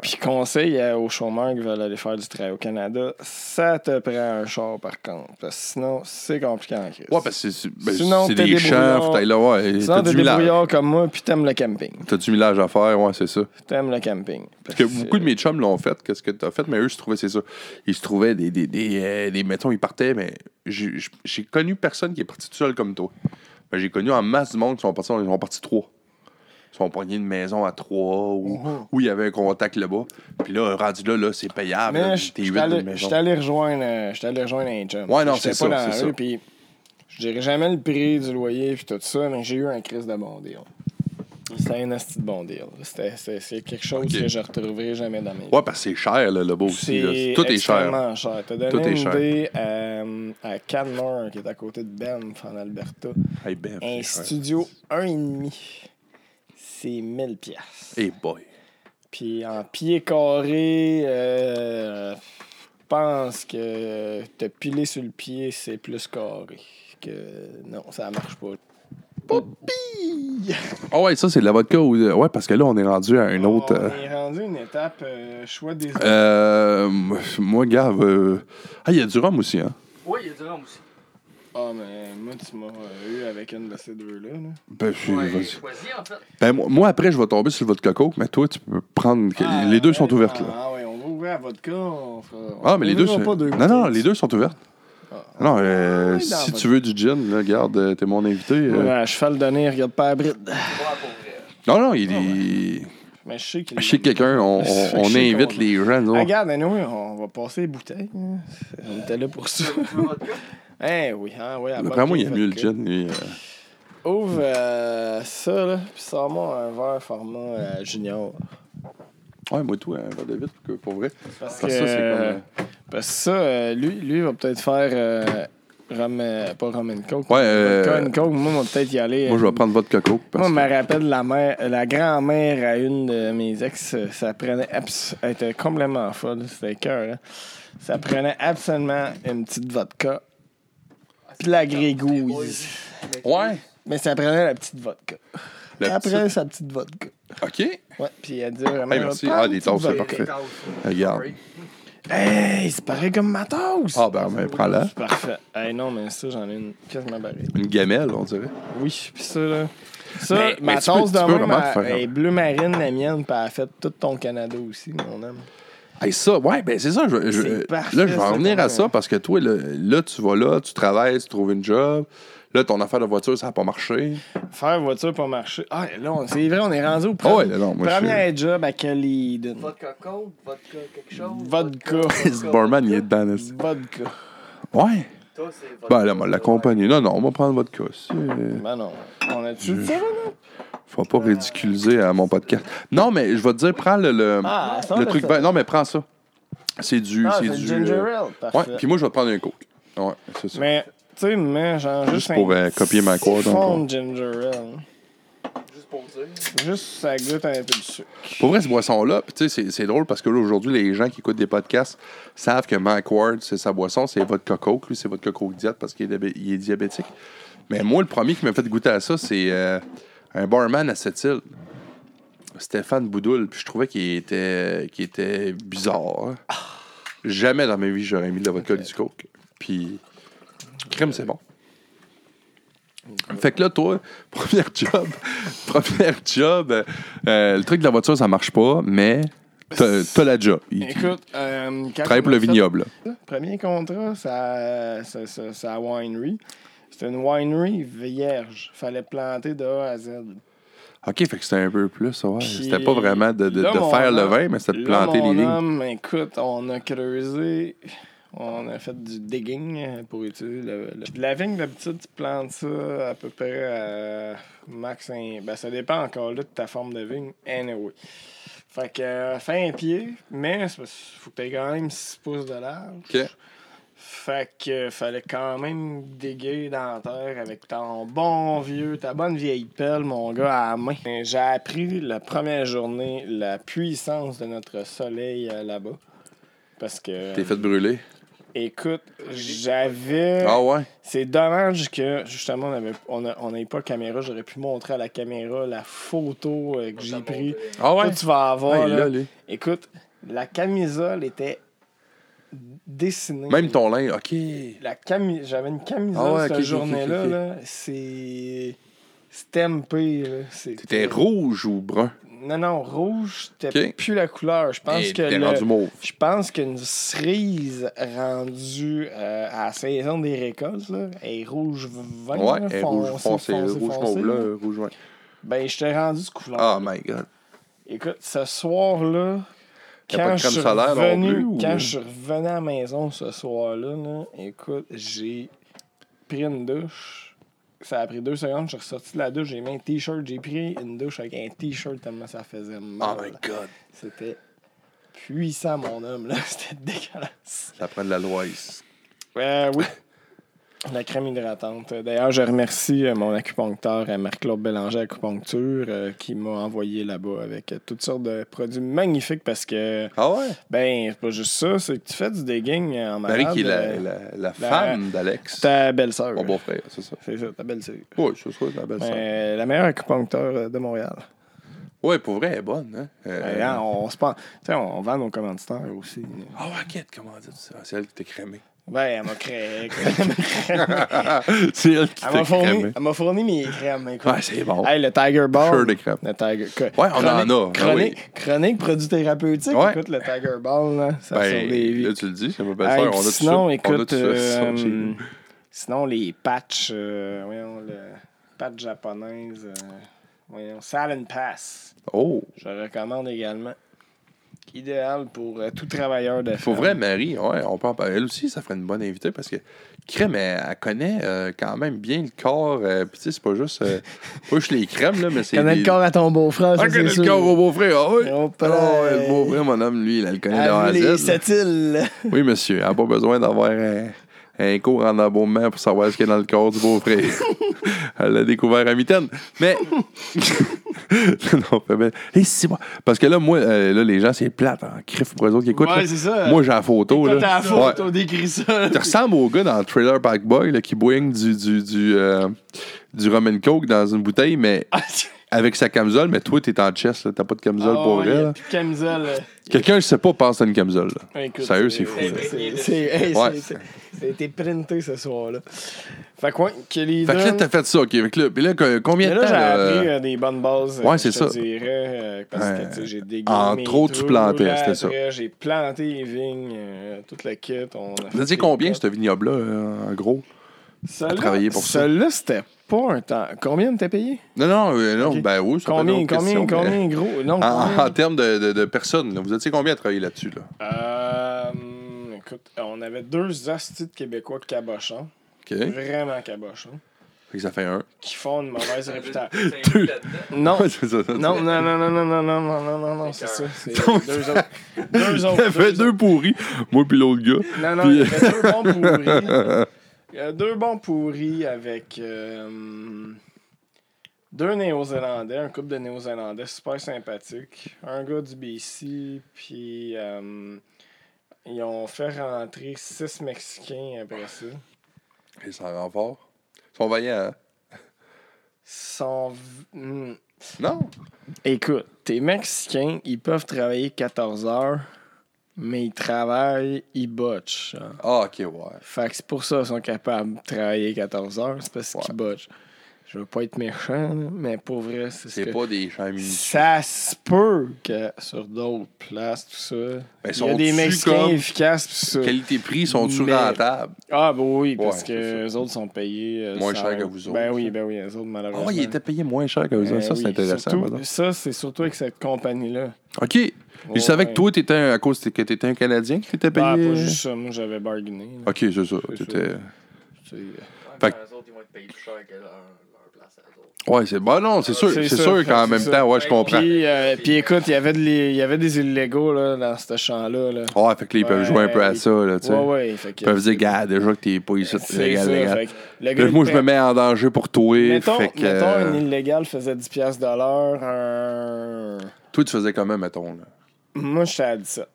Puis conseil aux chômeurs qui veulent aller faire du travail au Canada, ça te prend un char par contre. Parce que sinon, c'est compliqué en crise. Ouais, parce que c'est ben, t'es des champs, débrouillard. faut aller là, ouais. Sinon, T'as t'es débrouillard comme moi, puis t'aimes le camping. T'as du millage à faire, ouais, c'est ça. T'aimes le camping. Parce que beaucoup de mes chums l'ont fait. Qu'est-ce que t'as fait? Mais eux, je trouvais, c'est ça. Ils se trouvaient des. des, des, euh, des- mettons, ils partaient, mais j'ai j'ai connu personne qui est parti tout seul comme toi. Ben, j'ai connu en masse de monde qui sont partis, ils sont partis trois. Sont pognés une maison à trois ou Mhm. où il y avait un contact là-bas. Puis là, rendu là, là c'est payable. Mais j'étais allé rejoindre, euh, allé rejoindre un chum. Ouais, non, J'étais c'est pas ça, dans c'est la rue, ça. Puis je dirais jamais le prix du loyer puis tout ça, mais j'ai eu un crise de bon deal. C'était un asti de bon deal. C'était- C'est c'est quelque chose que je retrouverai jamais dans mes Ouais, parce que c'est cher, là, là-bas aussi. là. C'est Tout est cher. extrêmement cher. T'as donné Tout est une cher. idée euh, à Canmore, qui est à côté de Banff, en Alberta. Hey, Un c'est studio 1,5, c'est 1000 pièces. Hey boy. Puis en pied carré, euh, je pense que te piler sur le pied, c'est plus carré. Que non, ça marche pas. Poppy! Ah ouais, ça, c'est de la vodka. Ou... Ouais, parce que là, on est rendu à un autre. euh, On est rendu à une étape euh, choix des Euh, moi, gars, euh... ah, il y a du rhum aussi, hein? Oui, il y a du rhum aussi. Ah, mais moi, tu m'as euh, eu avec une de ces deux-là. là. Ben, je- Ouais, choisi en fait. Ben, moi, moi, après, je vais tomber sur le vodka coke, mais toi, tu peux prendre. Ah, les deux ouais, sont ouvertes, là. Ah, ouais, on va ouvrir à vodka. On fera... Ah, mais les deux pas deux non, non, les deux sont ouvertes. Ah. Non, euh, Ah, oui, si votre- tu veux du gin, là, regarde, euh, t'es mon invité. euh. Ouais, à cheval donné, regarde pas la bride. Non, non, il est. Mais je sais qu'il Chez quelqu'un, on, on, que on invite les gens. nous. Ah, Regarde, anyway, on va passer les bouteilles. hein. On était là pour ça. Eh oui, hein, oui. moi, il y a mieux le gin. lui, euh. Ouvre euh, ça, là, puis sors-moi un verre format euh, junior. Ouais, moi, tout, un verre de vite, que- pour vrai. Parce, Parce que, que ça, c'est comme. parce que ça, euh, lui, lui va peut-être faire euh, rum, euh, pas rum and coke. Ouais, euh, Vodka and coke, moi, on va peut-être y aller. Moi, je euh, vais prendre vodka coke. Parce Moi, je me rappelle la mère, la grand-mère à une de mes ex, euh, ça prenait elle était complètement folle, c'était cœur. Hein? Ça prenait absolument une petite vodka, puis la grégouille. Ouais. Mais ça prenait la petite vodka. La Après petite- sa petite vodka. OK. Ouais, puis elle dit vraiment. Hey, merci. prends Ah, des tasses, c'est parfait. Regarde. Hey, c'est pareil comme ma tasse. Ah, ben, ben prends-la. C'est parfait. Hey, non, mais ça, j'en ai une quasiment barrée. Une gamelle, on dirait. Oui, puis ça, là. Ça, Mais- ma mais tu peux- tasse de tu peux même, vraiment elle- te faire- elle est bleu marine, la mienne, puis elle a fait tout ton Canada aussi, mon homme. Hey, ça, ouais, ben c'est ça. Je, je- C'est parfait, là, je vais ça, en venir à ça parce que toi, là, là, tu vas là, tu travailles, tu trouves une job. Là, ton affaire de voiture, ça n'a pas marché. Faire voiture pour marcher. Ah, là, on- c'est vrai, on est rendu au Ah premier, ouais, là, non, moi, je premier job à Caliden. Vodka cold, vodka quelque chose. Vodka. Ce barman, il est dedans. là. Vodka. Ouais. Toi, c'est vodka. Ben, là, moi, l'accompagner. Non, non, on va prendre votre cas. Ben non. On a-tu là? Faut pas ridiculiser à mon podcast. Non, mais je vais te dire, prends le, le, Ah, le truc vert. Non, mais prends ça. C'est du. Ah, c'est c'est du. ginger euh, ale. Parfait. Ouais, puis moi, je vais te prendre un coke. Ouais, c'est ça. Mais, tu sais, mais genre juste, Juste pour, un euh, copier ma encore. ginger ale. Juste pour dire. Juste, ça goûte un peu de sucre. Pour vrai, cette boisson-là, puis tu sais, c'est- c'est drôle parce que là, aujourd'hui, les gens qui écoutent des podcasts savent que Mac Ward, c'est sa boisson, c'est votre coke. Lui, c'est votre coke diète parce qu'il est, diabé- il est diabétique. Mais moi, le premier qui m'a fait goûter à ça, c'est euh, un barman à cette île. Stéphane Boudoul. Puis je trouvais qu'il était, qu'il était bizarre. hein. Jamais dans ma vie, j'aurais mis de la vodka et du coke. Puis, crème, c'est bon. Fait que là, toi, premier job, premier job, euh, euh, le truc de la voiture, ça marche pas, mais t'as la job. Il, Écoute, euh, quand travaille pour le vignoble. là. Premier contrat, ça, ça, ça, ça a winery. C'était une winery vierge. Fallait planter de A à Z. OK, fait que c'était un peu plus, ouais. C'était pas vraiment de, de- là, de mon faire le vin, mais c'était de planter les lignes. homme, écoute, on a creusé, on a fait du digging euh, pour utiliser le, le- De la vigne, d'habitude, tu plantes ça à peu près à max un... Ben, ça dépend encore là de ta forme de vigne. Anyway. Fait que, euh, fais un pied, mais faut que tu aies quand même 6 pouces de large. OK. Fait que fallait quand même déguer dans la terre avec ton bon vieux, ta bonne vieille pelle, mon gars, à la main. J'ai appris la première journée la puissance de notre soleil euh, là-bas. Parce que. T'es fait brûler? Écoute, j'avais. Ah ouais? C'est dommage que, justement, on avait, on a- on n'avait pas de caméra. J'aurais pu montrer à la caméra la photo euh, que j'ai prise. Ah ouais? Toi, tu vas avoir. Là. là. Écoute, la camisole était dessinée. Même ton linge, ok. La cami... J'avais une camisole Ah ouais, cette journée-là. ok, ok. là. C'est. Stampé. là. C'était- T'étais rouge ou brun? Non, non, rouge, c'était plus la couleur. Je pense Et que. T'es le- rendu mauve. Je pense qu'une cerise rendue euh, à la saison des récoltes, là, est rouge vin. Ouais, là, rouge foncé, rouge foncé, mauve, là, là. rouge vin. Ben, je t'ai rendu ce couleur. Oh my god. Écoute, ce soir-là, quand de je solaire non revenu, ou- quand je suis revenu à la maison ce soir-là, là, écoute, j'ai pris une douche. Ça a pris deux secondes, je suis ressorti de la douche, j'ai mis un t-shirt, j'ai pris une douche avec un t-shirt tellement ça faisait mal. Oh my god. C'était puissant, mon homme, là. C'était dégueulasse. Ça prend de la loise. Euh, oui. La crème hydratante. D'ailleurs, je remercie euh, mon acupuncteur, euh, Marc-Claude Bélanger Acupuncture, euh, qui m'a envoyé là-bas avec euh, toutes sortes de produits magnifiques parce que, Ah ouais? ben, c'est pas juste ça, c'est que tu fais du digging en malade. Marie qui est la, la, la femme d'Alex. Ta belle-sœur. Mon beau-frère, c'est ça. C'est ça, ta belle-sœur. Oui, c'est ça, la belle sœur. Euh, la meilleure acupuncteur de Montréal. Ouais, pour vrai, elle est bonne. Hein? Euh, Euh, hein, on, se sais, on vend nos commanditaires aussi. Ah ouais, quête, comment dire ça? C'est elle qui t'a crémé. Ben, elle m'a créé. c'est elle qui Elle m'a fourni, elle m'a fourni mes crèmes. écoute. Ouais, c'est bon. Hey, le Tiger Ball. Sure de crème. Le Tiger. Ouais, on en a, ben Chronique, oui. chronique produit thérapeutique. Ouais. Écoute, le Tiger Ball, là, ça Ben, sauve des vies. là, tu le dis, c'est ma Hey, belle-sœur. puis on a tout sinon, ça. On a écoute, tout ça, euh, ça, nous. sinon, les patchs, euh, voyons, le patch japonaise, euh, voyons, Salon Pass, Oh! je recommande également. Idéal pour euh, tout travailleur de ferme. vrai, Marie, ouais, on peut en parler. Elle aussi, ça ferait une bonne invitée parce que Crème, elle, elle connaît euh, quand même bien le corps. euh, Puis tu sais, c'est pas juste, pas juste les crèmes, là, mais c'est. Connais des- le corps à ton beau-frère, Ah, connaît le corps au beau-frère, ah oui! Oh, Ah le beau-frère, mon homme, lui, il le connaît de A À Z. là. Oui, monsieur. Elle n'a pas besoin d'avoir un, cours en abonnement pour savoir ce qu'il y a dans le corps du beau-frère. Elle l'a découvert à mitaine. Mais. non, pas bien. Et c'est moi. Parce que là, moi, euh, là, les gens, c'est plate en crif pour eux autres qui écoutent. Ouais, c'est ça. Moi, j'ai la photo. Là. t'as la photo, Ouais. décris ça. Tu ressembles au gars dans Trailer Park Boy là, qui boigne du, du, du, euh, du rum and coke dans une bouteille, mais avec sa camisole. Mais toi, t'es en chest. là. T'as pas de camisole pour Ah, vrai. là. plus de camisole. euh. Quelqu'un, je sais pas, pense à une camisole. là. Écoute, Sérieux, c'est fou, là. C'est c'est- hey, Ouais. c'est- c'est- ça a été printé ce soir-là. Fait que, ouais, Kelly Fait que là, t'as fait ça, OK. Fait que là, puis là, que- combien Mais de là, temps? j'ai là, appris euh, des bonnes bases. euh, Ouais, c'est je te ça. dirais, euh, parce que tu sais, j'ai dégueu entre mes autres, tu plantais, là, c'était ça. J'ai planté les vignes, euh, tout le kit. On a Vous fait dit des combien, potes. ce vignoble-là, euh, en gros? Celle-là- travailler pour ça? Celle-là, c'était pas un temps. Combien t'as payé? Non, non, euh, non, Ok. ben oui, ça peut Combien, autre combien, question, mais- combien, gros? Non, En, combien? en termes de, de, de personnes, là, vous étiez combien à travailler là-dessus? Là? Euh, écoute, on avait deux hosties de Québécois cabochons. OK. Vraiment cabochons. Fait que ça fait un. Qui font une mauvaise réputation. Deux. Non. Ouais, c'est ça. Non, non, non, non, non, non, non, non, non, non, non, c'est ça. C'est deux autres. Deux autres. Ça fait deux autres. pourris, moi puis l'autre gars. Non, non, il y avait deux bons pourris. Il y a deux bons pourris avec euh, deux Néo-Zélandais, un couple de Néo-Zélandais super sympathique. Un gars du BC, puis euh, ils ont fait rentrer six Mexicains après ça. Et ça rend fort. Ils sont vaillants, hein? Sont... v- hmm. Non? Écoute, tes Mexicains, ils peuvent travailler 14 heures, mais ils travaillent, ils botchent. hein. Ah, OK, ouais. Fait que c'est pour ça qu'ils sont capables de travailler 14 heures, c'est parce Ouais. qu'ils botchent. Je veux pas être méchant, là, mais pour vrai, c'est ce C'est que... pas des champs. Ça se peut que sur d'autres places, tout ça, Ben, il y a des Mexicains efficaces, pis ça. Qualité-prix, sont-tu Mais- rentables? Ah, ben oui, parce Ouais, que les autres sont payés... euh, Moins sans- cher que vous autres, Ben oui, ben oui, les autres, Ah, malheureusement. ouais, il était payé moins cher que vous Ben autres. Ça, c'est intéressant. surtout- ça, c'est surtout avec cette compagnie-là. OK. Je savais que toi, t'étais un- à cause que t'étais un Canadien que t'étais payé. Ah, pas juste ça, moi j'avais bargainé. là. OK, c'est ça. T'étais... Fait que- eux autres, ils vont être payés plus cher que à eux autres. Ouais, c'est bon, non, c'est sûr, C'est sûr qu'en que même temps, ouais, je comprends. Puis, euh, puis écoute, il y avait de les- il y avait des illégaux là, dans ce champ-là. Là. Ouais, fait que là, ils peuvent jouer un peu à ça, là, tu sais. Ouais, ouais. Fait que, Ils peuvent dire, gars, déjà que t'es pas ici, légal, moi, je me mets en danger pour toi. Mettons, fait que, mettons euh, un illégal faisait 10$ piastres de l'heure, un... Toi, tu faisais comment, mettons, là? Moi, j'étais à 17.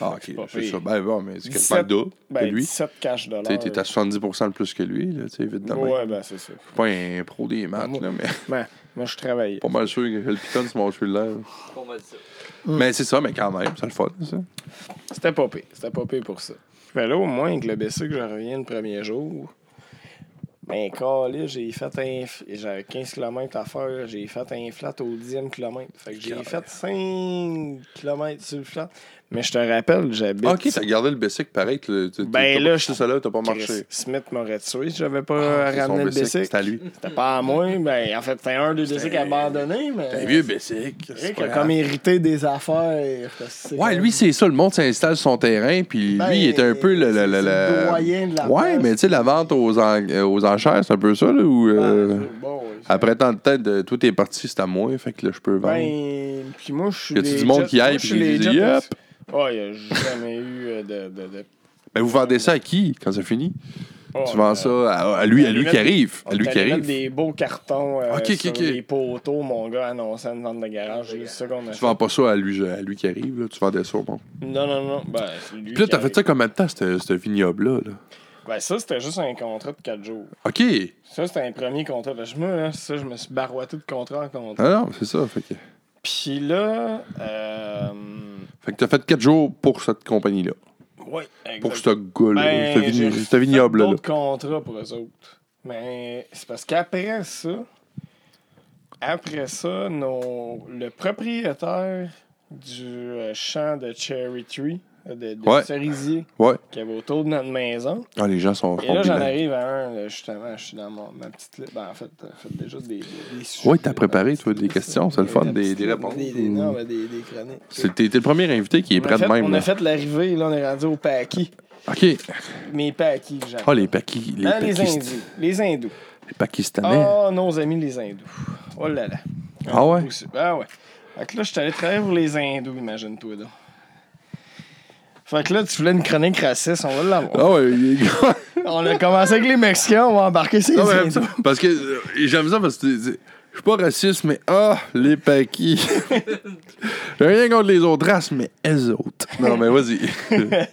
Ah, ok, c'est ça. Ben, bon, mais c'est 17, quasiment le double Ben, que lui. 17 cash de Tu t'es à 70% de plus que lui, là, tu sais, évidemment. Ouais, ben, c'est ça. Je suis pas un pro des maths, Moi- là, mais Ben, moi, je travaillais. pas mal sûr que le piton, c'est mon cellulaire. Pas mal ça. Mais c'est ça, mais quand même, c'est le fun, ça. C'était pas pire. C'était pas pire pour ça. Ben là, au moins, avec le BC que je reviens le premier jour, ben, là, j'ai fait un. J'avais 15 km à faire. J'ai fait un flat au 10e kilomètre. Fait que j'ai fait 5 km sur le flat. Mais je te rappelle, j'habite. Ah, ok, t'as gardé le bicycle pareil. Tu, Ben t'as là, je- ça là, t'as pas marché. Smith m'aurait tué si j'avais pas Ah, ramené le bicycle, bicycle. C'est à lui. C'était pas à moi. Ben, en fait, c'était un des bicycles abandonnés. Mais... C'est un vieux pas a comme hérité des affaires. C'est Ouais, comme- lui, c'est ça. Le monde s'installe sur son terrain, puis Ben, lui, il est un peu le. le, le, le- le doyen de la Ouais, place. mais tu sais, la vente aux, en- euh, aux enchères, c'est un peu ça, là, où. euh, Ben, bon. Après tant de temps, de, tout est parti, c'est à moi, fait que là, je peux vendre. Ben, puis moi, je suis. y les du monde qui aille, puis les dit, Yep. Ouais, il n'y a jamais eu euh, de. de, de... Ben, vous vendez ça à qui quand ça finit? Oh, tu vends euh, ça à, à lui, à lui qui arrive. À lui qui arrive. des beaux cartons euh, Ok, ok, sur ok. les poteaux. Mon gars annonçait une vente de garage. C'est ça qu'on a Tu fait. vends pas ça à lui, à lui qui arrive, là. Tu vendais ça, bon. Non, non, non. Ben, lui Puis là, t'as fait ça combien de temps, ce ce vignoble-là? Là? Ben, ça, c'était juste un contrat de 4 jours. OK. Ça, c'était un premier contrat. Parce que moi, là, ça, je me suis barouetté de contrat en contrat. Ah non, c'est ça. Fait que, Puis là, euh, fait que t'as fait 4 jours pour cette compagnie-là. ouais, Pour ce gars-là. Ben, ce vign- fait vignoble-là. d'autres contrats pour eux autres. Mais c'est parce qu'après ça, après ça, nos, le propriétaire du euh, champ de Cherry Tree, de, de Ouais. cerisier, Ouais. qui avait autour de notre maison. Ah, les gens sont. Et là, j'en arrive à un, là, justement, je suis dans mon- ma petite liste. Ben, en fait, fait déjà des, des, sujets, Ouais, t'as préparé, toi, des questions, c'est le fun, des- des réponses Des, des- non, mais des, des chroniques. C'est- T'es t'es le premier invité qui est prêt de même. On là. a fait l'arrivée, là, on est rendu au Paki. OK. Mes Paki, j'appelle. Ah, les, Paki, les, Ah, les hindous. Les hindous. les Pakistanais. Ah, nos amis les hindous. Oh là là. Ah ouais? Ah ouais. Fait que là, je suis allé travailler pour les hindous, imagine-toi donc. Fait que là, tu voulais une chronique raciste, on va l'avoir. Ah ouais, il est- On a commencé avec les Mexicains, on va embarquer ces Non, mais j'aime hindous. ça, parce que euh, j'aime ça parce que je suis pas raciste, mais ah, les paquis. J'ai rien contre les autres races, mais elles autres. Non, mais vas-y.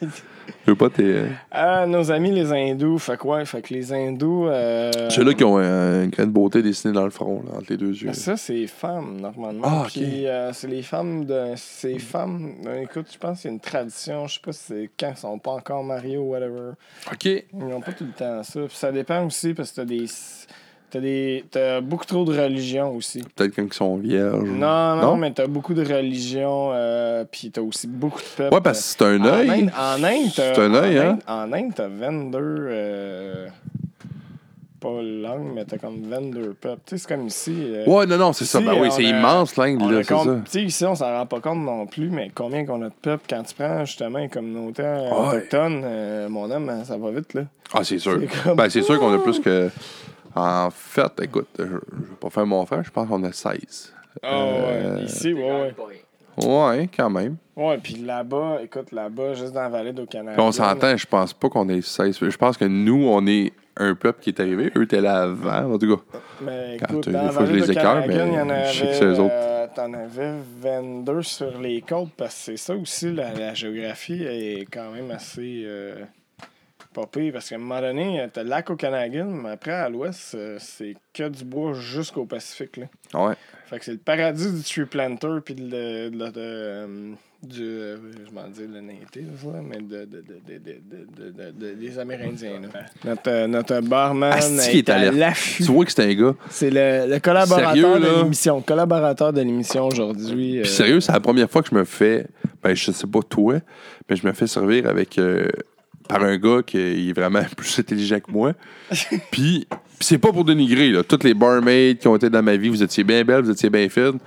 Je veux pas tes. euh, Ah, nos amis les hindous, fait que ouais, fait que les hindous... Euh... Ceux-là qui ont euh, une graine de beauté dessinée dans le front, là, entre les deux yeux. Ça, c'est les femmes, normalement. Ah, ok. Puis, euh, c'est les femmes de. Ces femmes. écoute, je pense qu'il y a une tradition. Je sais pas si c'est quand ils sont pas encore mariés ou whatever. OK. Ils n'ont pas tout le temps ça. Puis ça dépend aussi parce que t'as des. T'as des. T'as beaucoup trop de religions aussi. Peut-être quand ils sont vierges. Non, non, Non? mais t'as beaucoup de religions. Euh, puis t'as aussi beaucoup de peuples. Ouais, parce que c'est un En œil. Inde, en Inde, t'as. C'est un œil, hein? En Inde, t'as 22. euh, pas langues, mais t'as comme 22 peuples. Tu sais, c'est comme ici. euh, Ouais, non, non, c'est ça. Ben oui, c'est immense, l'Inde, là, c'est ça. Tu sais, ici, on s'en rend pas compte non plus, mais combien qu'on a de peuple quand tu prends justement une communauté autochtone, euh, mon homme, hein, ça va vite, là. Ah, c'est sûr. Comme- Ben, c'est sûr qu'on a plus que. En fait, écoute, je, je vais pas faire mon frère, je pense qu'on a 16. Ah Euh, ouais, ici, ouais, ouais. Ouais, quand même. Ouais, puis là-bas, écoute, là-bas, juste dans la vallée d'au Canada. On s'entend, je pense pas qu'on est 16. Je pense que nous, on est un peuple qui est arrivé. Eux étaient là avant, en tout cas. Mais écoute, euh, dans la fois, je vallée les écœure, mais il y en avait, je sais que c'est eux autres. euh, T'en avais 22 sur les côtes, parce que c'est ça aussi, la, la géographie est quand même assez euh, pas pire, parce qu'à un moment donné, euh, t'as le lac au Canagan, mais après, à l'ouest, euh, c'est que du bois jusqu'au Pacifique, là. Ouais. Fait que c'est le paradis du tree planter, puis de, de, de- de, du, euh, je m'en dis le native, mais de, de, de, de, de, de, de- de- des Amérindiens, là. Notre, euh, notre barman Asti est à l'affût. Tu vois que c'est un gars. C'est le, le collaborateur Sérieux, de l'émission. Collaborateur de l'émission aujourd'hui. Puis euh, sérieux, c'est la première fois que je me fais. Ben, je sais pas toi, mais je me fais servir avec. Par un gars qui est vraiment plus intelligent que moi. Puis, c'est pas pour dénigrer, là. Toutes les barmaids qui ont été dans ma vie, vous étiez bien belles, vous étiez bien fines.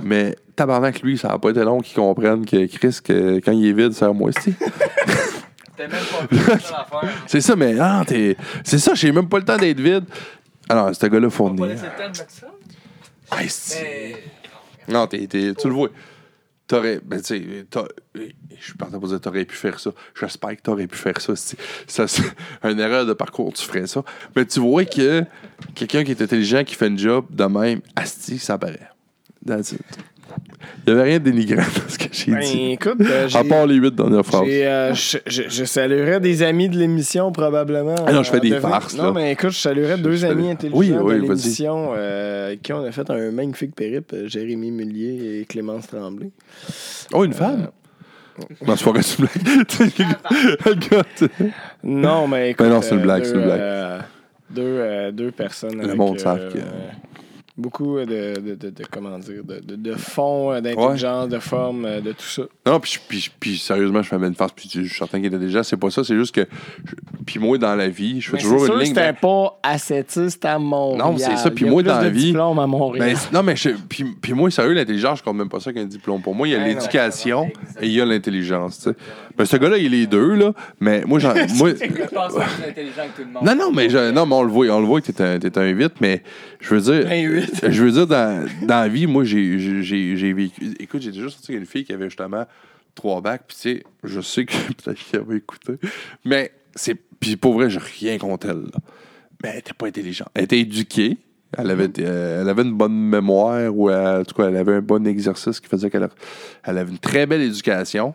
Mais tabarnak, lui, ça n'a pas été long qu'ils comprennent que Chris, que, quand il est vide, c'est à moi aussi. T'es même pas l'affaire. C'est ça, mais ah, t'es. C'est ça, j'ai même pas le temps d'être vide. Alors, ce gars-là fournit. pas le temps de mettre ça. Ah, Mais. Non, t'es, t'es- tu le vois. T'aurais. Ben, tu je partant pour dire t'aurais pu faire ça. J'espère que t'aurais pu faire ça. Ça, c'est une erreur de parcours, tu ferais ça. Mais tu vois que quelqu'un qui est intelligent, qui fait un job de même, asti, ça paraît. Il n'y avait rien de dénigrant dans ce que j'ai Ben, dit. écoute, euh, À part les huit dernières phrases. euh, je, je, je saluerais des amis de l'émission, probablement. Ah non, je fais euh, des de- farces, Non, là. mais écoute, je saluerais deux je amis intelligents Oui, de oui, l'émission euh, qui on a fait un magnifique périple, Jérémy Mullier et Clémence Tremblay. Oh, une femme? Non, c'est pas une. Non, mais écoute. non, c'est une blague, deux, c'est une blague. deux, deux personnes. Le avec, monde savent que- Beaucoup de, de, de, de- comment dire, de, de, de fond, euh, d'intelligence, de forme, euh, de tout ça. Non, puis, puis, puis sérieusement, je fais même une face, puis je suis certain qu'il était déjà. C'est pas ça, c'est juste que. je- Puis moi, dans la vie, je fais Mais toujours une sûr que ligne. c'était pas ascétiste à Montréal. Non, c'est ça, puis moi, dans la vie- diplômes à Montréal. Ben, non, mais je- puis, puis moi, sérieux, l'intelligence, je compte même pas ça qu'un diplôme. Pour moi, il y a Ben l'éducation et il y a l'intelligence. Ben, ce gars-là, il est les deux, là. Mais moi, j'en. moi, Je pense que c'est intelligent que tout le monde? non, non, mais, je- non, mais on le voit, on le voit que t'es un, t'es un 8, mais je veux dire. Un huit. Je veux dire, dans, dans la vie, moi, j'ai, vécu. Écoute, j'ai déjà sorti une fille qui avait justement trois bacs, puis tu sais, je sais que peut-être qu'elle va écouter, mais c'est. Puis pour vrai, j'ai rien contre elle, là. Mais elle était pas intelligente. Elle était éduquée. Elle avait, euh, elle avait une bonne mémoire, ou euh, en tout cas, elle avait un bon exercice qui faisait qu'elle elle avait une très belle éducation,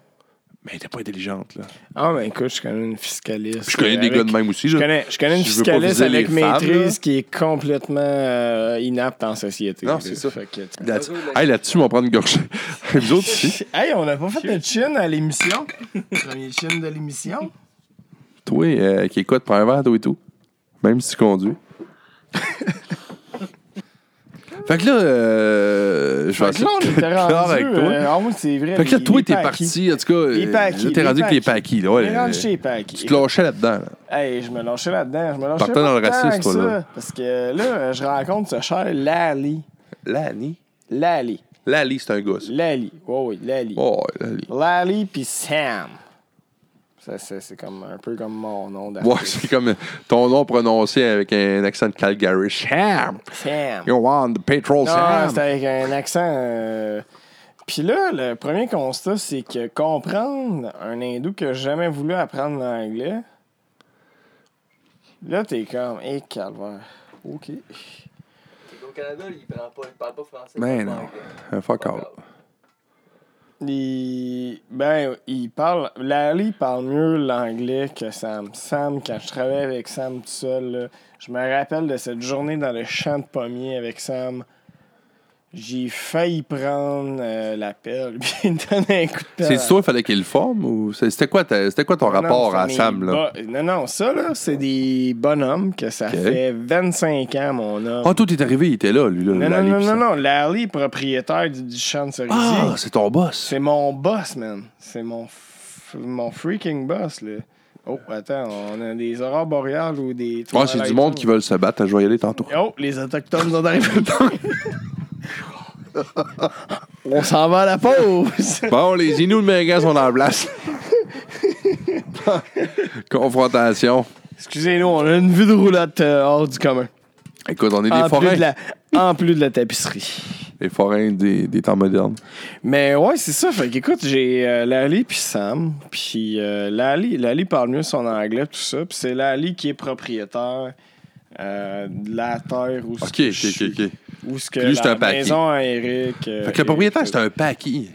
mais elle était pas intelligente, là. Ah, ben écoute, je connais une fiscaliste. Je connais des avec- gars de même aussi, Je là. connais, je connais une Je fiscaliste avec femmes, maîtrise là. qui est complètement euh, inapte en société. Non, là. c'est ça. Que, tu- Là-dessus, hey, là-dessus, on va prendre une gorgée. Vous autres aussi. Hey, on n'a pas fait de chin à l'émission. Premier chin de l'émission. Toi, euh, qui écoute, prends un verre, toi et tout. Même si tu conduis. fait que là, euh, je vais Fait que là, on essayer avec toi. euh, oui, c'est vrai. fait que là, les- toi, t'es parti, en tout cas. Les euh, paquis, Là, t'es rendu avec les paquis. là. Ouais, euh, chez les paquis. tu te lâchais là-dedans, là. Hey, je me lâchais là-dedans. Je me lâchais Partant dans le racisme, toi, ça, là. Parce que là, je rencontre ce cher Lali. Lali. Lali. Lali, c'est un gosse. Lali. Oui, oui, Lali. Oh, ouais, Lali. Lali puis Sam. Ça, c'est, c'est comme un peu comme mon nom d'artiste. Ouais, c'est comme ton nom prononcé avec un accent de Calgary. Sam. Sam. You want the petrol, Non, Sam? c'était avec un accent. euh, Puis là, le premier constat, c'est que comprendre un hindou qui n'a jamais voulu apprendre l'anglais, là, t'es comme, hé, calvaire. OK. Au Canada, il parle pas, il parle pas français. Ben non. Un fuck out. Il... Ben, il parle. Larry parle mieux l'anglais que Sam. Sam, quand je travaillais avec Sam tout seul, je me rappelle de cette journée dans le champ de pommiers avec Sam. J'ai failli prendre euh, la pelle puis un coup de. C'est toi, il fallait qu'il le forme ou c'était quoi, c'était quoi ton Non, rapport à Sam, là? Non, non, ça, là, c'est des bonhommes que ça fait 25 ans, mon homme. Ah, toi, t'es arrivé, il était là, lui, là. non, non, non, non, non, Larry, propriétaire du, du champ de cerisier. Ah, c'est ton boss. C'est mon boss, man. C'est mon, mon freaking boss, là. Oh, attends, on a des aurores boréales ou des. Ouais, c'est du monde qui veulent se battre. Je vais y aller tantôt. Oh, les Autochtones sont arrivés. on s'en va à la pause. Bon, les Inuits de sont en place. Confrontation. Excusez-nous, on a une vue de roulotte euh, hors du commun. Écoute, on est des plus, forains. de la, en plus de la tapisserie. Des forains des, des temps modernes. Mais ouais, c'est ça. Fait qu'écoute, j'ai euh, Lali puis Sam. Puis euh, Lali, Lali parle mieux son anglais, tout ça. Puis c'est Lali qui est propriétaire euh, de la terre où ce Ok, que ok, je ok, suis. ok. Où ce que Lui, c'est la un paquis. maison à Eric. euh, Fait que le propriétaire, c'est un paquis.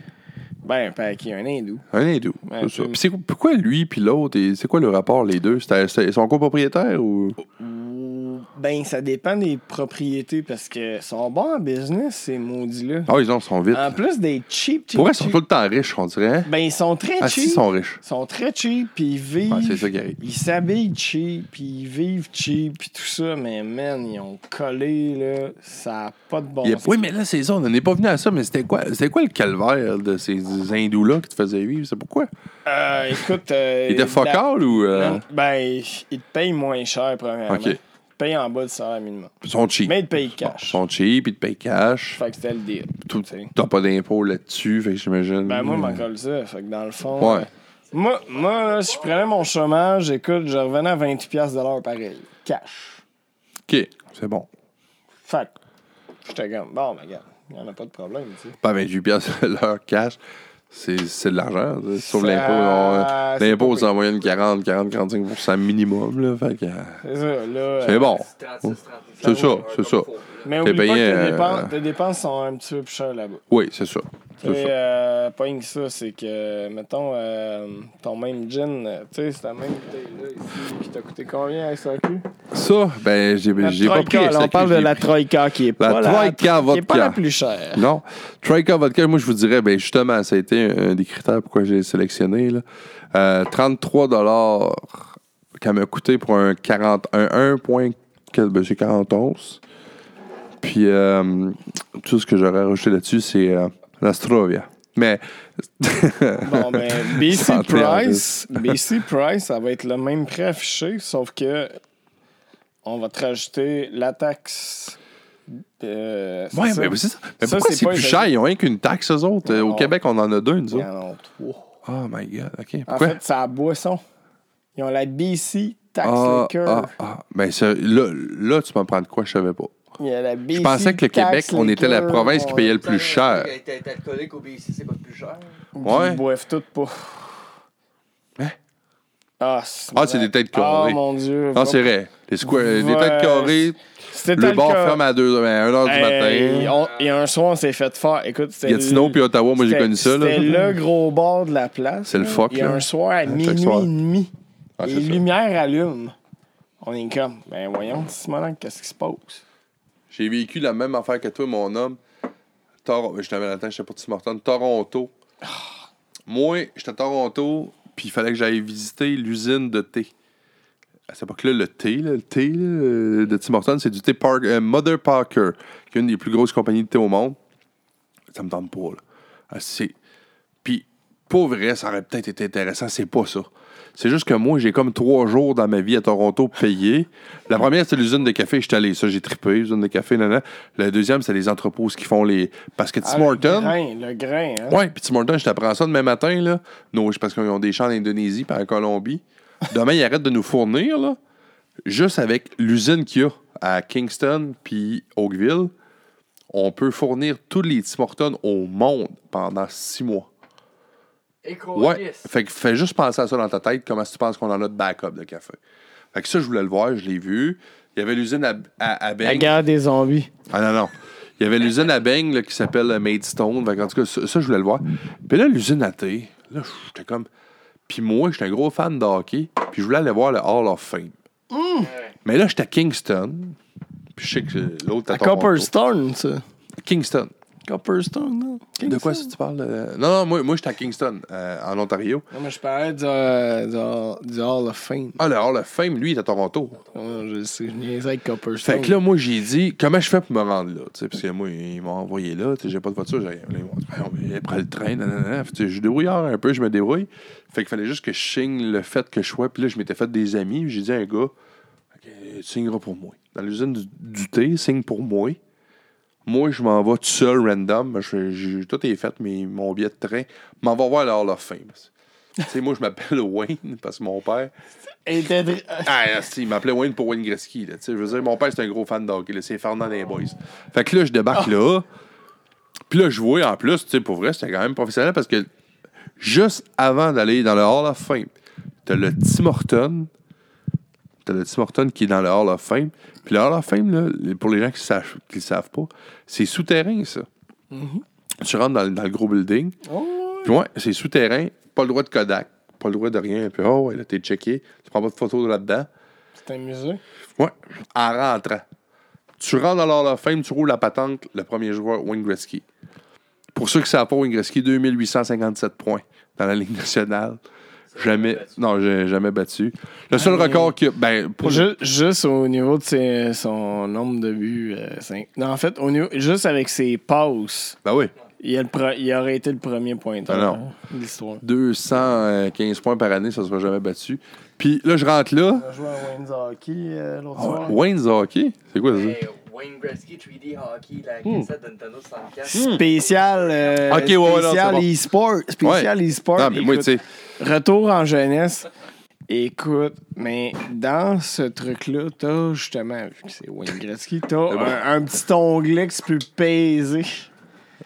Ben, un paquis, un hindou. Un hindou. Ouais, c'est ça. Puis c'est- pourquoi lui puis l'autre, et c'est quoi le rapport, les deux? C'était, c'était- ils sont copropriétaires ou. Ben, ça dépend des propriétés parce que sont bons en business, ces maudits-là. Ah, ils en sont vite. En plus des cheap, cheap. Pourquoi ils sont tout le temps riches, on dirait? Ben, ils sont très Ah, si, cheap. ils sont riches. Ils sont très cheap, puis ils vivent. Ouais, c'est ça qui arrive. Ils s'habillent cheap, puis ils vivent cheap, puis tout ça, mais man, ils ont collé, là, ça n'a pas de bon sens. Oui, mais là, c'est ça. On n'en est pas venu à ça, mais c'était quoi, c'était quoi le calvaire de ces hindous-là qui te faisaient vivre? C'est pourquoi? Euh, écoute. Euh, Ils étaient la- focal ou. euh, Ben, ils te payent moins cher, premièrement. Ok. Payent en bas du salaire minimum. Ils sont cheap. Mais ils te payent cash. Ils sont cheap, ils te payent cash. Fait que c'était le deal. T'as pas d'impôt là-dessus, fait que j'imagine. Ben, moi, je m'en colle ça. Fait que dans le fond. Ouais. euh, Moi, moi là, si je prenais mon chômage, écoute, je revenais à 28$ piastres de l'heure pareil. Cash. OK, c'est bon. Fait que, j'étais comme, bon, ben, regarde, il n'y en a pas de problème, tu sais. Pas 28 piastres l'heure cash, c'est c'est de l'argent. ça. Sauf Ça, l'impôt. L'impôt, pas c'est en moyenne 40, 40, 45% minimum. Là, fait que, C'est ça, là. c'est euh, bon. 36, C'est ça, c'est ça. Mais oublie pas payé, que tes, euh, dépenses, tes dépenses sont un petit peu plus chères là-bas. Oui, c'est ça. Tu euh, que ça, c'est que, mettons, euh, ton même gin, euh, tu sais, c'est la même bouteille-là ici, qui t'a coûté combien à SAQ? Ça, ben, j'ai La pas pris SAQ, on parle de la pris. Troïka qui est La pas la, Troïka qui est pas vodka. la plus chère. Non. Trika Vodka, moi, je vous dirais, ben, justement, ça a été un des critères pourquoi j'ai sélectionné. Là. Euh, 33 qu'elle m'a coûté pour un 40, un 1. quel- Ben, c'est 41. Puis, euh, tout ce que j'aurais rajouté là-dessus, c'est l'Astrovia. Mais, Bon, ben, BC en Price, BC Price, ça va être le même prix affiché, sauf que on va te rajouter la taxe. euh, ouais, ça? mais c'est ça. Mais Ça, pourquoi c'est plus cher? Ils ont rien qu'une taxe, eux autres. Au Non. Québec, on en a deux, nous autres. en trois. Oh my God, OK. En Pourquoi? fait, c'est la boisson. Ils ont la BC Tax ah, Liquor. ah, ah. Ben, ça, là, là, tu m'en prends de quoi? Je savais pas. Il y a la BC Je pensais que le Québec, on était la province qui payait le plus cher. T'es alcoolique au BC, c'est pas plus cher? Ouais. Ils boivent tout pas. Hein? Ah, c'est Ah, c'est des têtes Ah, carrées. mon Dieu. Non, c'est vrai. Les, les Ouais. têtes carrées, le bar ferme à 2 1 h du Hey, matin. Et un soir, on s'est fait faire. Écoute, c'était. Gatineau le- puis Ottawa, moi j'ai connu ça. Là. C'était le gros bar de la place. C'est le là. fuck, Et là. un soir à minuit et demi, Ah, les ça. lumières allument. On est comme, ben voyons, Simonac, qu'est-ce qui se passe? J'ai vécu la même affaire que toi, mon homme. Tor... Je t'avais l'attente, j'étais pas Tim Hortons. Toronto. Moi, j'étais à Toronto, puis il fallait que j'aille visiter l'usine de thé. À cette époque-là, le thé, là, le thé là, euh, de Tim Hortons, c'est du thé Park- euh, Mother Parker, qui est une des plus grosses compagnies de thé au monde. Ça me tente pas, là. Ah. Puis, pour vrai, ça aurait peut-être été intéressant, c'est pas ça. C'est juste que moi, j'ai comme trois jours dans ma vie à Toronto payés. La première, c'était l'usine de café. J'étais allé, ça, j'ai trippé, l'usine de café, nan, nan. La deuxième, c'est les entrepôts qui font les. Parce que Tim Ah, le Hortons. grain, le grain, hein? Ouais, puis Tim Hortons, je t'apprends ça demain matin, là. Non, c'est parce qu'ils ont des champs en Indonésie puis en Colombie. Demain, ils arrêtent de nous fournir, là. Juste avec l'usine qu'il y a à Kingston puis Oakville, on peut fournir tous les Tim Hortons au monde pendant six mois. Ouais. Fait que fais juste penser à ça dans ta tête, comment tu penses qu'on en a de backup de café. Fait que ça, je voulais le voir, je l'ai vu. Il y avait l'usine à, à, à La Beng. guerre des zombies. Ah non, non. Il y avait l'usine à Beng là, qui s'appelle euh, Maidstone. Fait que, en tout cas, ça, ça, je voulais le voir. Puis là, l'usine à thé, là, j'étais comme. Puis moi, j'étais un gros fan de hockey. Puis je voulais aller voir le Hall of Fame. Mais là, j'étais à Kingston. Puis je sais que l'autre À à. Copperstone, ça. Kingston. Copperstone, non? De quoi que tu parles? euh? Non, non, moi, moi j'étais à Kingston, euh, en Ontario. Non, mais je parlais du, euh, du, Hall- du Hall of Fame. Ah, le Hall of Fame, lui, il est à Toronto. Je sais, je niaisais avec Copperstone. Fait que là, moi, j'ai dit, comment je fais pour me rendre là? Tu sais, parce que moi, ils m'ont envoyé là, tu sais, j'ai pas de voiture, j'ai ils m'ont dit, on prend le train, nanana. Fait que, tu sais, je débrouillard un peu, je me débrouille. Fait qu'il fallait juste que je signe le fait que je sois. Puis là, je m'étais fait des amis, j'ai dit à un gars, OK, tu signeras pour moi. Dans l'usine du, du thé, signe pour moi. Moi, je m'en vais tout seul, random. Je- tout est fait, mais mon billet de train. M'en vais voir le Hall of Fame. sais, moi, je m'appelle Wayne parce que mon père. T'as dri- Ah, si, il m'appelait Wayne pour Wayne Gretzky. Là, je veux dire, mon père, c'est un gros fan de hockey. C'est Fernand des Boys. Fait que là, je débarque là. Puis là, je vois en plus, tu sais, pour vrai, c'était quand même professionnel parce que juste avant d'aller dans le Hall of Fame, t'as le Tim Horton. T'as le Tim Horton qui est dans le Hall of Fame. Puis le Hall of Fame, là, pour les gens qui ne qui le savent pas, c'est souterrain, ça. Tu rentres dans, dans le gros building. Oh, Puis ouais, c'est souterrain, pas le droit de Kodak, pas le droit de rien. Puis oh, ouais, là, t'es checké. Tu prends pas de photos là-dedans. c'est un musée. Ouais, en rentrant. Tu rentres dans l'Hall of Fame, tu roules la patente, le premier joueur, Wayne Gretzky. Pour ceux qui ne savent pas, Wayne Gretzky, 2857 points dans la Ligue nationale. Jamais, non, j'ai jamais battu. Le seul Ah, record que, ben, pour juste au niveau de ses- son nombre de buts. euh, cinq- Non, en fait, au niveau, juste avec ses passes, ben oui, il, a le pre- il aurait été le premier pointeur non. hein, de l'histoire. 215 points par année, ça ne sera jamais battu. Puis là, je rentre là. On a joué à Wayne's Hockey euh, l'autre Ah, soir. Wayne's Hockey, c'est quoi ça? Wayne Gretzky 3D Hockey, la Hmm. cassette de Nintendo 64. Spécial, euh, Ok, ouais, ouais, non, spécial c'est bon. e-sport. Spécial e-sport. Non, mais moi, Écoute, tu sais, Retour en jeunesse. Écoute, mais dans ce truc-là, t'as justement, vu que c'est Wayne Gretzky, t'as bon. un, un petit onglet que tu peux peser,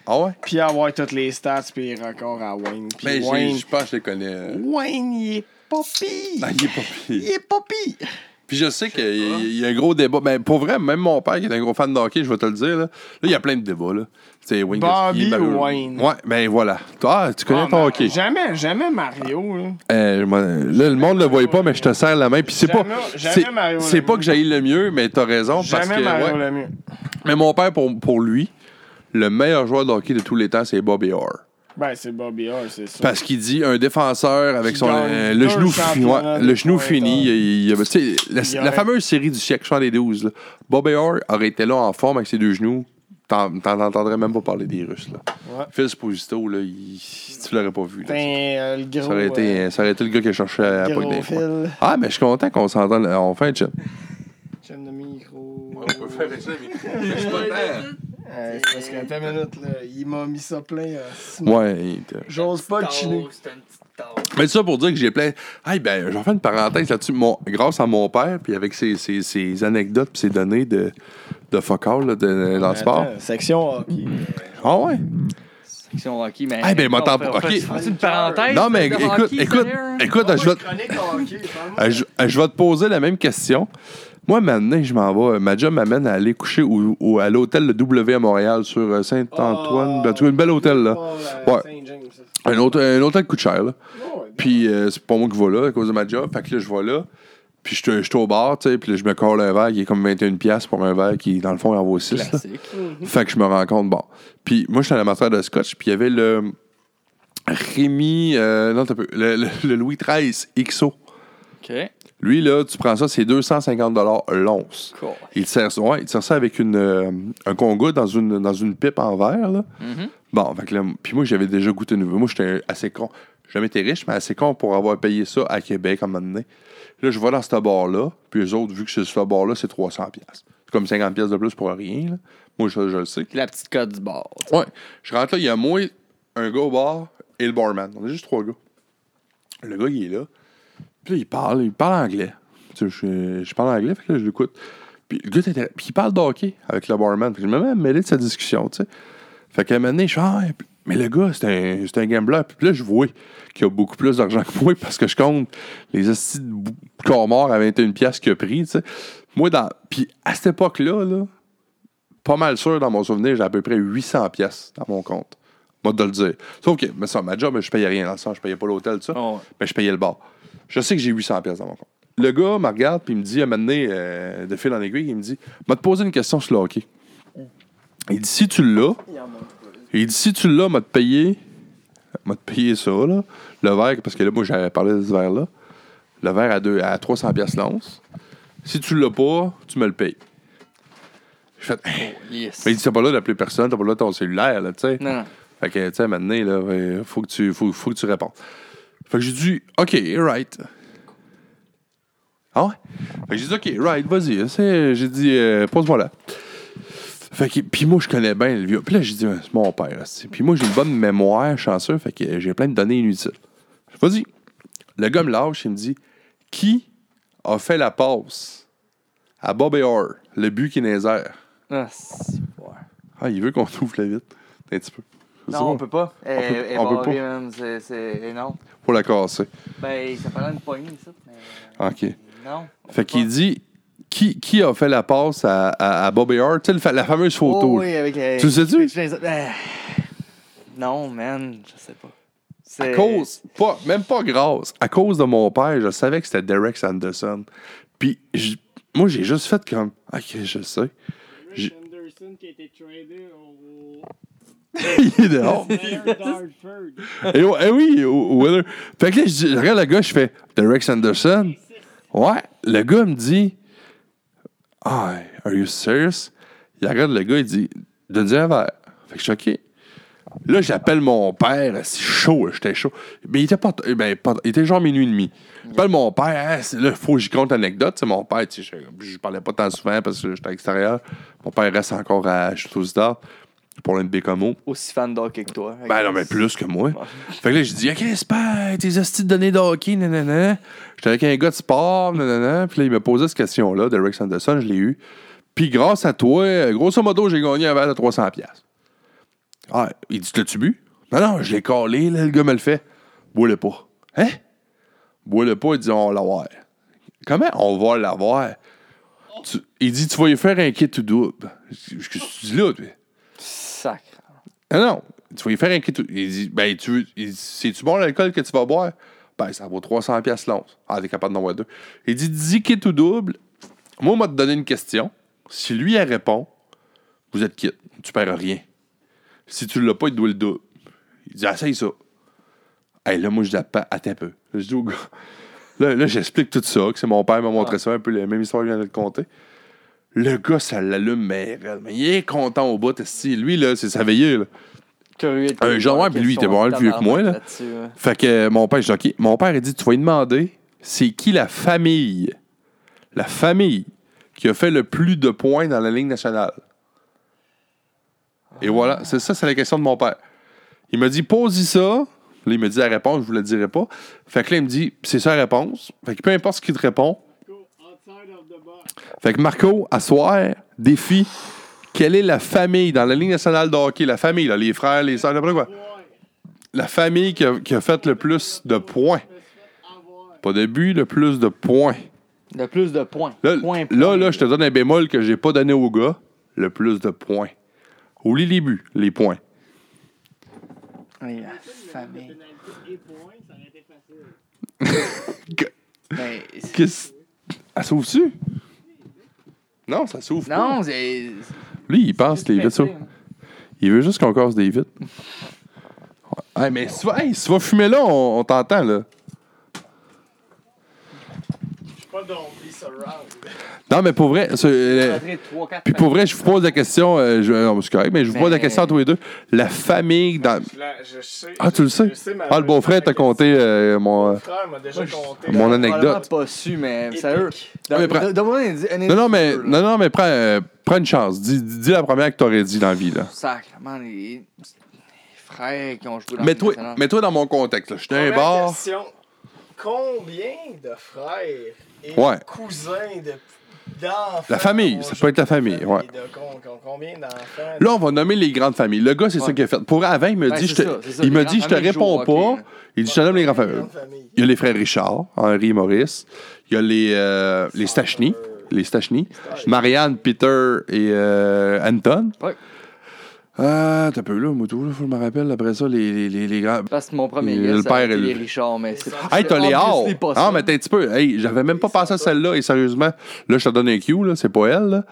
ah ouais? puis avoir toutes les stats puis les records à Wayne. Puis Mais j'ai- Wayne, je pense que je les connais. Wayne, il est pas pire. Ah, il est pas Il pire. est pas pire. Puis je sais qu'il y, a- il y a un gros débat. Ben, pour vrai, même mon père, qui est un gros fan de hockey, je vais te le dire, là, là il y a plein de débats. Là. C'est Wayne Bobby ou Wayne? Ouais, ben voilà. Ah, tu connais Ah, ton mais hockey. Jamais, jamais Mario. Là. Euh, moi, là, le monde ne le voit pas, mais je te serre la main. Puis c'est pas. C'est Mario c'est pas que j'aille le mieux, mais t'as raison. Parce Jamais que, Mario ouais. Lemieux. Mais mon père, pour, pour lui, le meilleur joueur de hockey de tous les temps, c'est Bobby Orr. Ben, c'est Bobby Orr, c'est ça. Parce qu'il dit un défenseur avec son euh, deux le genou, fi- championnats ouais, de le genou fini. il- il- tu sais, la, Il la aurait- fameuse série du siècle 72, là, Bobby Orr aurait été là en forme avec ses deux genoux. T'en t'en entendrais même pas parler des Russes. Là. Ouais. Phil Esposito, là, il- tu l'aurais pas vu. là. Ben, euh, le gros. ça, aurait été, euh, ça aurait été le gars qui cherchait à la gros pointe des points. fil. Ah, mais je suis content qu'on s'entende. On fait un chat. J'aime le micro. ça, Euh, c'est parce qu'à ta minute, là, il m'a mis ça plein. euh. Ouais. J'ose pas le chiner. Mais ça pour dire que j'ai plein. Hey, ben, je vais faire une parenthèse là-dessus. Mon... Grâce à mon père, puis avec ses, ses, ses anecdotes, puis ses données de, de là, de, dans le sport. Attends, Section hockey. Ah ouais? Section hockey, mais. Ben, on pas. on Ok. on fait une parenthèse? Non, mais écoute, écoute, écoute, je euh, je, euh, je vais te poser la même question. Moi, maintenant, je m'en vais. Ma job m'amène à aller coucher au, au- à l'hôtel Le W à Montréal sur euh, Saint-Antoine. Oh. Ben, tu vois, une belle hôtel, là. Oh, Ouais. Un, hôtel, un hôtel coûte cher, là. Oh, ouais. Puis euh, c'est pas moi qui vais là à cause de ma job. Fait que là, je vais là. Puis je suis- je suis au bar, tu sais. Puis là, je me colle un verre qui est comme 21$ piastres pour un verre qui, dans le fond, il en vaut 6. là. Classique. Fait que je me rends compte, bon. Puis moi, j'étais un amateur de scotch. Puis il y avait le Rémi, euh, non, t'as peu, le, le- le Louis XIII XO. Lui, là, tu prends ça, c'est 250 l'once. Cool. Il te sert, ouais, il te sert ça avec une, euh, un congo dans une, dans une pipe en verre, là. Mhm. Bon, fait que là, puis moi, j'avais déjà goûté nouveau. Moi, j'étais assez con. J'ai jamais été riche, mais assez con pour avoir payé ça à Québec à un moment donné. Là, je vais dans ce bar-là, puis eux autres, vu que c'est ce bar-là, c'est 300 pièces. C'est comme 50 pièces de plus pour rien, là. Moi, je, je le sais. La petite cote du bord. Ouais. Je rentre là, il y a moi, un gars au bar et le barman. On est juste trois gars. Le gars, il est là. Puis là, il parle, il parle anglais. Tu sais, je, je parle anglais, fait que là, je l'écoute. Puis le gars, puis il parle de hockey avec le barman. Puis je me mets à mêler de sa discussion, tu sais. Fait qu'à un moment donné, je fais, ah, mais le gars, c'est un, c'est un gambler. Puis là, je vois qu'il a beaucoup plus d'argent que moi parce que je compte les hosties de corps morts à 21 pièces qu'il a pris, tu sais. Moi, dans... Puis à cette époque-là, là, pas mal sûr, dans mon souvenir, j'ai à peu près 800 pièces dans mon compte. Moi, de le dire. Sauf que, mais ça, ma job, je payais rien dans le sens, je payais pas l'hôtel, tout ça. Oh, ouais. Mais je payais le bar. Je sais que j'ai 800 pièces dans mon compte. Le gars me regarde, puis il me dit, à un moment donné, euh, de fil en aiguille, il me dit, m'a te poser une question sur le hockey. Il dit, si tu l'as, il dit, si tu l'as, m'a te payer, m'a te payer ça, là, le verre, parce que là, moi, j'avais parlé de ce verre-là, le verre à, deux, à 300 pièces l'once. Si tu l'as pas, tu me le payes. Je fais, Yes. mais il dit, t'as pas là d'appeler personne, t'as pas là ton cellulaire, là, tu sais. Fait que, tu sais, maintenant, là, il faut que tu, faut, faut que tu répondes. Fait que j'ai dit, OK, right. Ah ouais? Fait que j'ai dit, OK, right, vas-y. J'ai dit, euh, pose-moi là. Fait que, puis moi, je connais bien le vieux. Puis là, j'ai dit, c'est mon père. Puis moi, j'ai une bonne mémoire, chanceux, fait que j'ai plein de données inutiles. Vas-y. Le gars me lâche, il me dit, qui a fait la passe à Bobby Orr, le but qui est dans les airs? Ah, c'est-. Ah, il veut qu'on ouvre la vite. Un petit peu. Non, bon. on peut pas. peut- Elle- elle on peut pas. C'est. c'est- Non. Pour la casser. Ben, ça paraît une poignée, ça. Mais... OK. Non. on Fait qu'il pas. dit qui, qui a fait la passe à, à, à Bobby Hart? Tu sais, la fameuse photo. Oh, oui, avec. euh, Tu le sais-tu? euh, Non, man, je sais pas. À cause, pas, même pas grâce, à cause de mon père, je savais que c'était Derek Sanderson. Puis je- moi, j'ai juste fait comme, ok, je sais. J'ai- Rick Anderson qui a été tradé au Il est dehors. Et, eh oui, au. Fait que là, je, dis- je regarde le gars, je fais Derek Sanderson. Ouais, le gars me dit, ah, are you serious? Il regarde le gars, il dit, donne-lui un verre. Fait que je suis OK. Là, j'appelle mon père, c'est chaud, j'étais chaud. Mais il était pas, eh ben, pas- il était genre minuit et demi. J'appelle mon père, hein, c'est- là, il faut que j'y compte l'anecdote. C'est mon père, je, je parlais pas tant souvent parce que j'étais à l'extérieur. Mon père reste encore à Château-Start pour l'un de Bécamo. Aussi fan d'hockey que toi. Ben non, mais plus que moi. Fait que là, j'ai dit, OK, c'est tes hosties de données de hockey, nanana. J'étais avec un gars de sport, nanana. Puis là, il me posait cette question-là, Derek Sanderson, je l'ai eu. Puis grâce à toi, grosso modo, j'ai gagné un verre de 300$. piastres. Ah, il dit, l'as-tu bu? Non, non, je l'ai collé, là, le gars me le fait. Bois-le pas. Hein? Bois-le pas, il dit, on va l'avoir. Comment on va l'avoir? Tu- il dit, tu vas y faire un kit ou double. Je que tu dis là? Sacre. Ah non, tu vas y faire un kit. Il dit, ben, tu c'est-tu bon l'alcool que tu vas boire? Ben, ça vaut 300 pièces l'once. Ah, t'es capable d'en avoir deux. Il dit, dis kit ou double. Moi, on m'a te donné une question. Si lui, elle répond, vous êtes quitte. Tu perds rien. Si tu l'as pas, il te doit le double. Il dit, essaye ça. Hey, là, moi, je dis, attends un peu. Là, je dis au gars, là, là j'explique tout ça, que c'est mon père m'a montré ça, un peu la même histoire qu'il vient de te conter. Le gars, ça l'allume, mais, mais il est content au bout. Lui, là, c'est sa veillée, là. Un genre, ouais, puis lui, il était pas mal plus vieux que moi, là. ouais. Fait que euh, mon père, je dis, OK. Mon père, il dit, tu vas lui demander, c'est qui la famille, la famille qui a fait le plus de points dans la Ligue nationale? Et voilà, c'est ça, c'est la question de mon père. Il m'a dit, pose-y ça. Là, il me dit la réponse, je vous la dirai pas. Fait que là, il me dit, c'est ça la réponse. Fait que peu importe ce qu'il te répond. Go outside of the box. Fait que Marco, à soir, défi, quelle est la famille dans la Ligue nationale de hockey, la famille, là, les frères, les sœurs, n'importe quoi, la famille qui a, qui a fait le plus de points. Pas de but, le plus de points. Le plus de points. Là, Point, là, point. là, je te donne un bémol que j'ai pas donné au gars. Le plus de points. Oublie les buts, les points. Oui, la famille. pénalité et points, ça aurait été facile. Mais c'est- Qu'est-ce. Elle s'ouvre-tu? Non, ça s'ouvre pas. Non, c'est. Lui, il que les vitres s'ouvrent. Il veut juste qu'on casse des vitres. Ouais. Hey, mais si tu vas, hey, si tu vas fumer là, on, on t'entend, là. Je suis pas Dolby Surround. Non, mais pour vrai, euh, puis pour vrai, je vous pose la question, euh, je, non, mais c'est correct, mais je vous pose la question à tous les deux. La famille dans. Je, sais. Ah, tu le sais? Je sais ma- Ah, le beau-frère t'a conté euh, mon. Mon euh, frère m'a déjà conté. Mon anecdote. pas su, mais sérieux. Donne-moi un Non, non, mais, non, non, mais prends, euh, prends une chance. Dis, dis la première que t'aurais dit dans la vie, là. Sacrement, les... les frères qui ont joué dans Mets-toi, mets-toi dans mon contexte. Je suis un bar. question. Combien de frères et Ouais. de d'enfants La famille, ça peut être la famille, ouais. Là, on va nommer les grandes familles. Le gars, c'est ça qu'il a fait. Pour avant, il me Ben, dit, je te, ça, c'est ça, il me dit, je te réponds pas. Il dit, je te nomme les grandes familles. Il y a les frères Richard, Henri et Maurice. Il y a les, euh, les Stachny. Les Stachny. Marianne, Peter et euh, Anton. Ouais. Euh, t'as peu là, Moutou, là, faut que je me rappelle. Après ça, les, les, les, les grands. Parce que mon premier Le père et le- les Richard, mais c'est Hey, t'as les Hors! Ah, mais t'es un petit peu. Hey, j'avais même pas pensé à celle-là, et sérieusement, là, je te donne un cue, là, c'est pas elle, là.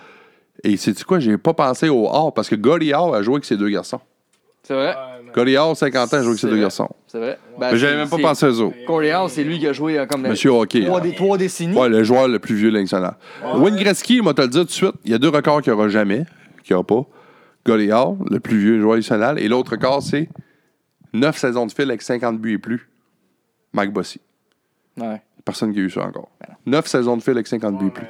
Et sais-tu quoi, j'ai pas pensé au Hors, parce que Hors a joué avec ses deux garçons. C'est vrai? Ouais, Gory Hors, 50 ans, a joué avec ses deux garçons. C'est vrai? Ben, Mais j'avais même pas pensé aux autres. Corey House, c'est lui qui a joué euh, comme le- Monsieur Hockey. trois, dé- trois décennies. Ouais, le joueur le plus vieux de la Ligue nationale. Wayne Gretzky, moi, te le dire tout de suite, il y a deux records qu'il n'y aura jamais, qu'il n'y aura pas. Goalie Hall, le plus vieux joueur national, et l'autre record, c'est 9 saisons de fil avec 50 buts et plus. Mike Bossy. Ouais. Personne qui a eu ça encore. 9 saisons de fil avec 50 buts et plus.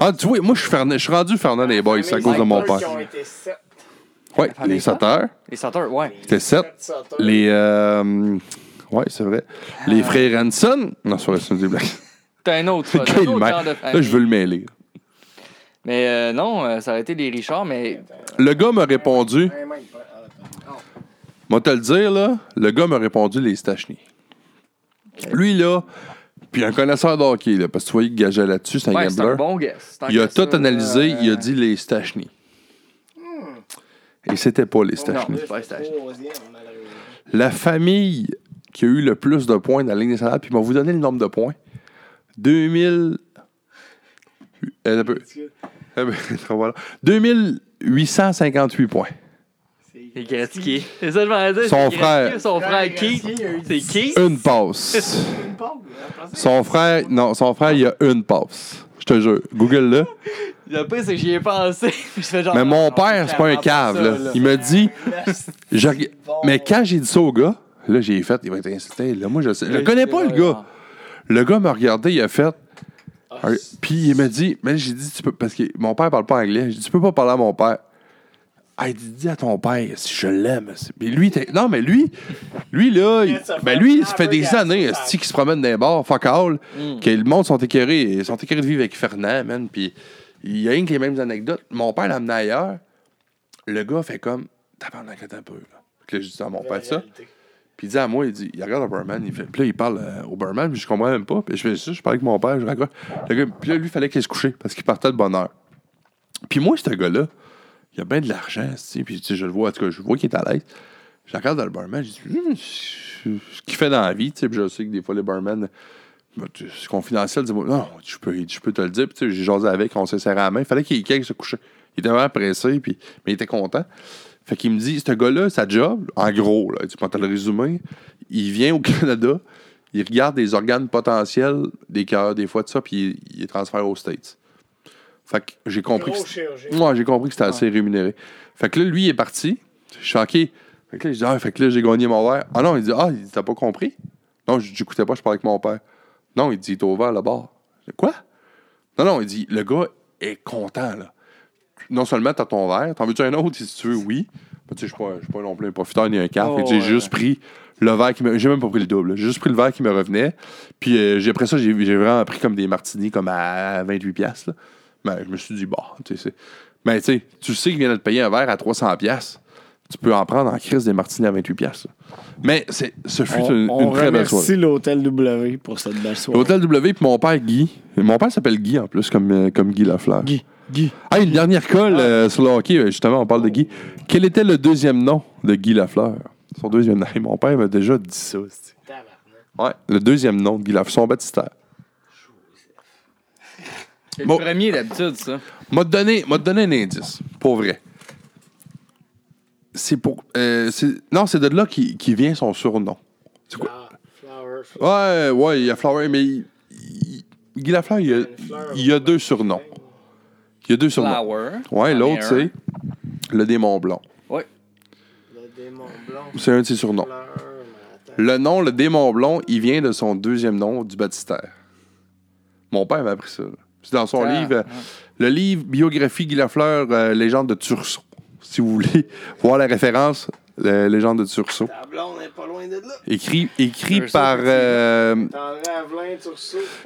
Ah, tu vois, moi, je suis Fernan- je suis rendu Fernand les boys, c'est à cause de mon père. famille les sauteurs. Les Sauteurs, ouais. C'était 7. Sept sauteurs. Les. Euh, ouais, c'est vrai. Les frères Hanson. Non, c'est vrai, c'est une blague. T'as un autre, t'as un autre genre de Là, je veux le mêler. Mais euh, non, euh, ça aurait été les Richard, mais le gars m'a répondu. Moi, te le dire, là, le gars m'a répondu les Stachny. Lui, là, puis un connaisseur d'hockey, là, parce que tu voyais qu'il gageait là-dessus, c'est un gambler. Il a tout analysé, il a dit les Stachny. Hmm. Et c'était pas les Stachny. La famille qui a eu le plus de points dans la Ligue nationale, puis m'a vous donner le nombre de points. 2000. Euh, un peu. Euh, 2000. 858 points. C'est Gretzky. C'est ça, je m'en dire. Son frère. Son frère Keith. C'est Keith? Une passe. une. Son frère, non, son frère, il a une passe. Je te jure. Google-le. Le pire, c'est que j'y ai pensé. mais mon père, c'est pas un cave. Là. Il me dit. Mais quand j'ai dit ça au gars, là, j'ai fait. Il va être incité. Là, moi, je sais. Je connais pas le gars. Le gars m'a regardé, il a fait. Ah, Puis il m'a dit, mais j'ai dit, tu peux, parce que mon père parle pas anglais. J'ai dit, tu peux pas parler à mon père. Ah, il dit, dis à ton père si je l'aime. Mais lui, t'es- non, mais lui, lui, là, il- ben lui, ça fait des années, qu'il se promène dans les bars, fuck all, Mm. que le monde sont écœurés, ils sont écœurés de vivre avec Fernand, man. Puis il y a rien que les mêmes anecdotes. Mon père l'a amené ailleurs. Le gars fait comme, tabarnak, attends un peu, là. Puis là, je dis à mon père ça. Puis il dit à moi, il dit, il regarde le barman, il fait, puis là, il parle euh, au barman, puis je comprends même pas. Puis je fais ça, je parlais avec mon père, je raconte. Le gars, puis là, lui, il fallait qu'il se couche parce qu'il partait de bonne heure. Puis moi, ce gars-là, il a bien de l'argent, tu puis je le vois, en tout cas, je vois qu'il est à l'aise. Je regarde le barman, je dis, Hum, ce qu'il fait dans la vie, tu sais, puis je sais que des fois, les barman, ben, c'est confidentiel, dis-moi, non, je peux, je peux te le dire, puis j'ai jasé avec, on s'est serré à la main, il fallait qu'il se coucher. Il était vraiment pressé, puis, mais il était content. Fait qu'il me dit, ce gars-là, sa job, en gros, là, tu peux le résumer, il vient au Canada, il regarde des organes potentiels, des cœurs, des fois de ça, puis il, il les transfère aux States. Fait que j'ai compris Gros que moi, j'ai compris que c'était assez rémunéré. Fait que là, lui, il est parti. Je suis choqué. Fait que là, je dis, ah, fait que là, j'ai gagné mon verre. Ah non, il dit, ah, il dit, t'as pas compris? Non, je- j'écoutais pas, je parlais avec mon père. Non, il dit, il est ouvert le bar. Je dis, quoi? Non, non, il dit, le gars est content, là. Non seulement t'as ton verre, t'en veux-tu un autre? Si tu veux? Oui. Mais tu sais, je je suis pas non plus un profiteur ni un. Oh, que j'ai ouais, juste pris le verre qui me. J'ai même pas pris le double. J'ai juste pris le verre qui me revenait. Puis euh, j'ai- après ça, j'ai vraiment pris comme des martinis comme à 28$. piastres, là. Ben, je me suis dit, bah, tu sais, ben, tu sais, tu sais qu'il vient de te payer un verre à 300$. piastres. Tu peux en prendre en crise des martinis à 28$. piastres, là. Mais c'est, ce fut On, une, on une très belle soirée. remercie l'Hôtel W pour cette belle soirée. L'hôtel W, puis mon père Guy. Mon père s'appelle Guy en plus, comme, euh, comme Guy Lafleur. Guy. Guy. Ah, une dernière colle euh, sur le hockey, euh, justement, on parle de Guy. Quel était le deuxième nom de Guy Lafleur? Son deuxième nom. Mon père m'a déjà dit ça. c'est- Ouais, le deuxième nom de Guy Lafleur, son baptistère. C'est Bon. le premier d'habitude, ça. M'a donné, m'a donné un indice, pour vrai. C'est pour. euh, c'est- non, c'est de là qui, qui vient son surnom. C'est quoi? Flower. Ouais, ouais, il y a Flower, mais il- il- Guy Lafleur, il y a, il y a deux surnoms. Il y a deux surnoms. Flower. Ouais, C'en l'autre, c'est le démon blond. Ouais. Le démon blanc. C'est un de ses surnoms. Le nom, le démon blond, il vient de son deuxième nom, du baptistère. Mon père m'a appris ça. là. C'est dans son Ah, livre, euh, le livre Biographie Guy Lafleur, euh, Légende de Tursault. Si vous voulez voir la référence, la Légende de Tursault. Ta blonde n'est pas loin de là. Écrit, par, euh, T'en pas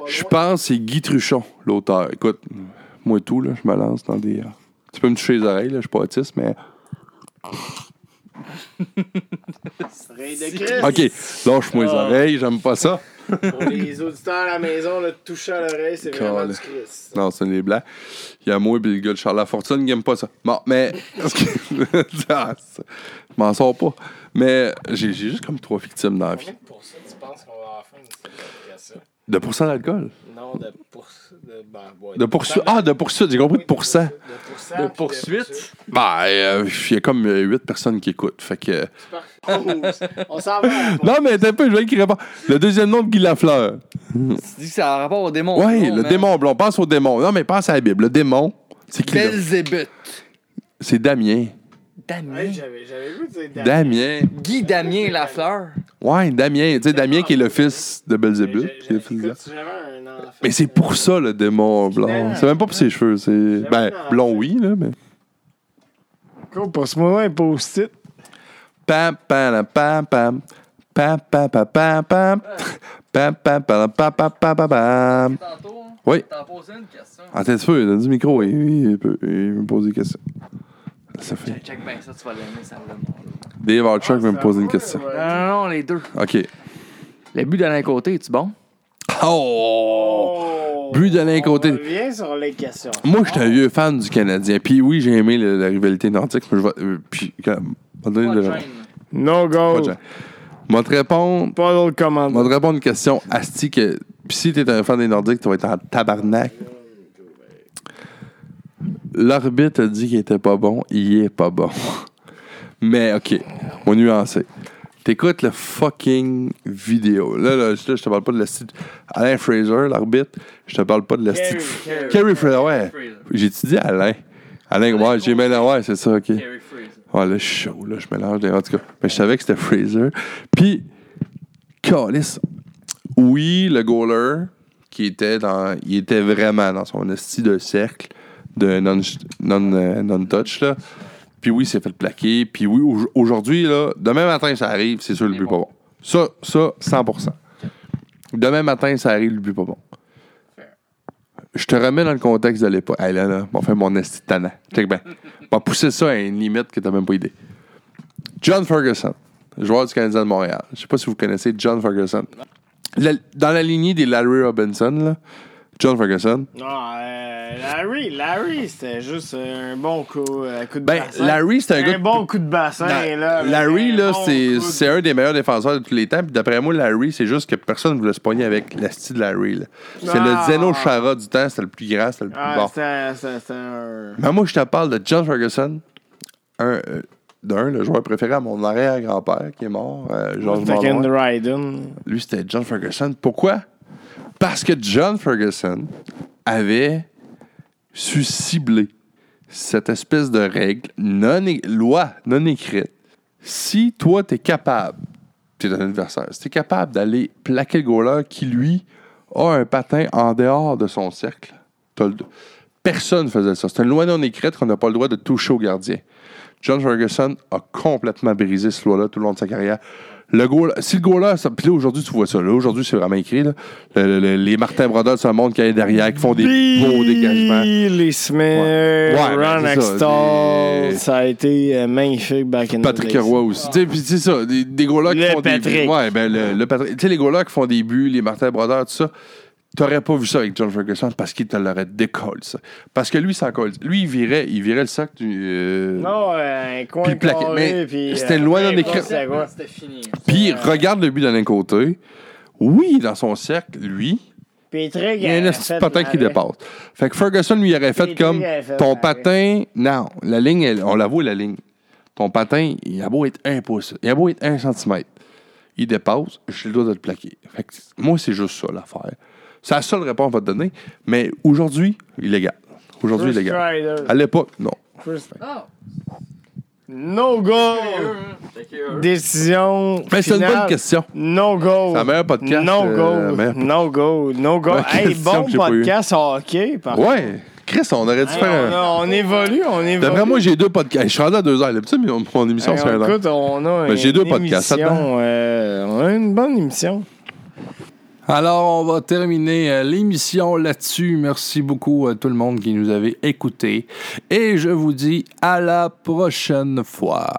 je loin. pense, que c'est Guy Truchon, l'auteur. Écoute, moi tout, là, je me lance dans des. euh, tu peux me toucher les oreilles, là, je suis pas autiste, mais. Ray de Christ. Ok, lâche-moi les Ah. oreilles, j'aime pas ça. Pour les auditeurs à la maison, le toucher à l'oreille, c'est vraiment du Christ. Non, c'est les blancs. Il y a moi et le gars de Charles Lafortune qui aime pas ça. Bon, mais. Ah, ça- Je m'en sors pas. Mais j'ai juste comme trois victimes dans la vie. De pourcents tu penses qu'on va avoir fin de pourcent d'alcool? Non, de pour... De, ben, ouais, De poursuite. Ah, de poursuite. J'ai compris de pourcent. De pourcent. De poursuite? Ben, euh, il y a comme euh, huit personnes qui écoutent. Fait que. Oh, On s'en va. Non, mais t'es un peu, je vais écrire pas. Le deuxième nom de Guy Lafleur. Tu dis que ça a rapport au démon. Ouais, blond, le démon blond. Pense au démon. Non, mais pense à la Bible. Le démon, c'est qui? Belzébuth. C'est Damien. Damien. Hey, J'avais j'avais vu, tu sais, Damien. Guy Damien Lafleur. Ouais, Damien. Tu sais, Damien qui est le fils de Belzébuth. j'ai- qui est j'ai- le fils de- écoute, si j'avais un enfant, Mais c'est pour ça le démon blanc. C'est même pas pour ses cheveux. C'est. Ben, blond, oui, là, mais. Cool, passe-moi un post-it. Pam, pam, pam, pam. Pam, pam, pam, pam, pam. Pam, pam, pam, pam, pam, pam, pam, pam. Tantôt, Oui. t'en posé une question. Attends, tu veux, donne du micro. Il, il peut, il me pose des questions. Ça fait. Check, check bien ça, tu vas l'aimer, ça là Dave Archuck va me poser une question. Non, non, non, les deux. OK. Le but d'Alain Côté, es-tu bon? Oh! But de l'un côté. On revient sur les questions. Moi, je suis un vieux fan du Canadien. Puis oui, j'ai aimé le- la rivalité nordique. mais je vais. euh, Puis, quand. on va donner Pas de le- chaîne. No pas de go. gêne. Moi, te répondre. Pas d'autres commandes. Moi, te répondre une question. Asti, que. Puis si t'es un fan des Nordiques, tu vas être en tabarnak. L'arbitre a dit qu'il était pas bon. Il est pas bon. Mais, OK. On nuancer. T'écoutes le fucking vidéo. Là, là, je te parle pas de la Alain Fraser, l'arbitre. Je te parle pas de la style. Kerry- Fraser, ouais. J'ai-tu dit Alain? Alain, ouais, j'ai mélangé, ouais, c'est ça, ok. Kerry Fraser. Ouais, là, je suis chaud, là, je mélange des. En tout cas, mais je savais que c'était Fraser. Puis, Callis, oui, le goaler, qui était dans. Il était vraiment dans son esti de cercle de non- non- euh, non-touch, là. Puis oui, il s'est fait plaquer. Puis oui, au- aujourd'hui, là, demain matin, ça arrive, c'est sûr, le but pas bon. Ça, ça, 100%. Demain matin, ça arrive, le but pas bon. Je te remets dans le contexte de l'époque. Hey, là, là, on fait mon esti. Check bien. On va pousser ça à une limite que t'as même pas idée. John Ferguson, joueur du Canadien de Montréal. Je sais pas si vous connaissez John Ferguson. La- dans la lignée des Larry Robinson, là, John Ferguson? Non, euh, Larry, Larry, c'était juste un bon coup, coup de Ben, bassin. Larry, c'était un gars. Un bon coup de bassin, là. Larry, là, bon c'est de- un des meilleurs défenseurs de tous les temps. Puis d'après moi, Larry, c'est juste que personne ne voulait se pogner avec la style de Larry. C'est Ah. le Zeno Chara du temps, c'était le plus grand, c'était le plus Ah, bon. c'était un. Mais moi, je te parle de John Ferguson, un, euh, d'un, le joueur préféré à mon arrière-grand-père qui est mort, euh. Ryden. Lui, c'était John Ferguson. Pourquoi? Parce que John Ferguson avait su cibler cette espèce de règle, non loi non écrite. Si toi, tu es capable, tu es un adversaire, si tu es capable d'aller plaquer le goaler qui, lui, a un patin en dehors de son cercle, t'as le- personne faisait ça. C'est une loi non écrite qu'on n'a pas le droit de toucher au gardien. John Ferguson a complètement brisé cette loi-là tout le long de sa carrière. Le goal, si le goaler, ça- puis là aujourd'hui tu vois ça, là aujourd'hui c'est vraiment écrit, là. Le- le- le- les Martin Brodeur de ce monde qui est derrière, qui font des beaux dégagements. Les Smith, Ouais. Ouais, ben, Ron Extall, des- ça a été euh, magnifique back in the Patrick. Roy aussi. Tu sais, puis c'est ça, des, des goalers qui font des buts. Ouais, ben le, le Patrick. Tu sais, les goalers qui font des buts, les Martin Brodeur, tout ça. T'aurais pas vu ça avec John Ferguson parce qu'il te l'aurait décollé, ça. Parce que lui, ça colle. Lui, il virait, il virait le sac du. euh, Non, un coin Puis plaqué. carré, Mais puis, c'était euh, une loi peu non importe écrite. c'est quoi? C'était fini. Puis regarde le but d'un côté. Oui, dans son cercle, lui, Patrick il y a un a petit patin qui l'arrêt. dépasse. Fait que Ferguson lui aurait fait comme fait ton l'arrêt. patin. Non, la ligne, elle- on la voit, la ligne. Ton patin, il a beau être un pouce, il a beau être un centimètre. Il dépasse, j'ai le droit de le plaquer. Fait que moi, c'est juste ça l'affaire. C'est la seule réponse qu'on va te donner. Mais aujourd'hui, illégal. Aujourd'hui, Chris illégal. Kreider. À l'époque, non. Chris- Oh! No go! Décision. Mais c'est une bonne question. No go. C'est la meilleure podcast, No euh, go. meilleure- No go. No go. Hey, bon podcast hockey. Par Ouais. Chris, on aurait dû Hey, faire on, un. a- on évolue, on évolue. D'après moi, j'ai deux podcasts. Je suis rendu à deux heures. D'habitude, mon, mon émission, Hey, c'est un écoute, on a Ben, j'ai une deux podcasts, émission, euh, on a une bonne émission. Alors, on va terminer euh, l'émission là-dessus. Merci beaucoup à tout le monde qui nous avait écoutés. Et je vous dis à la prochaine fois.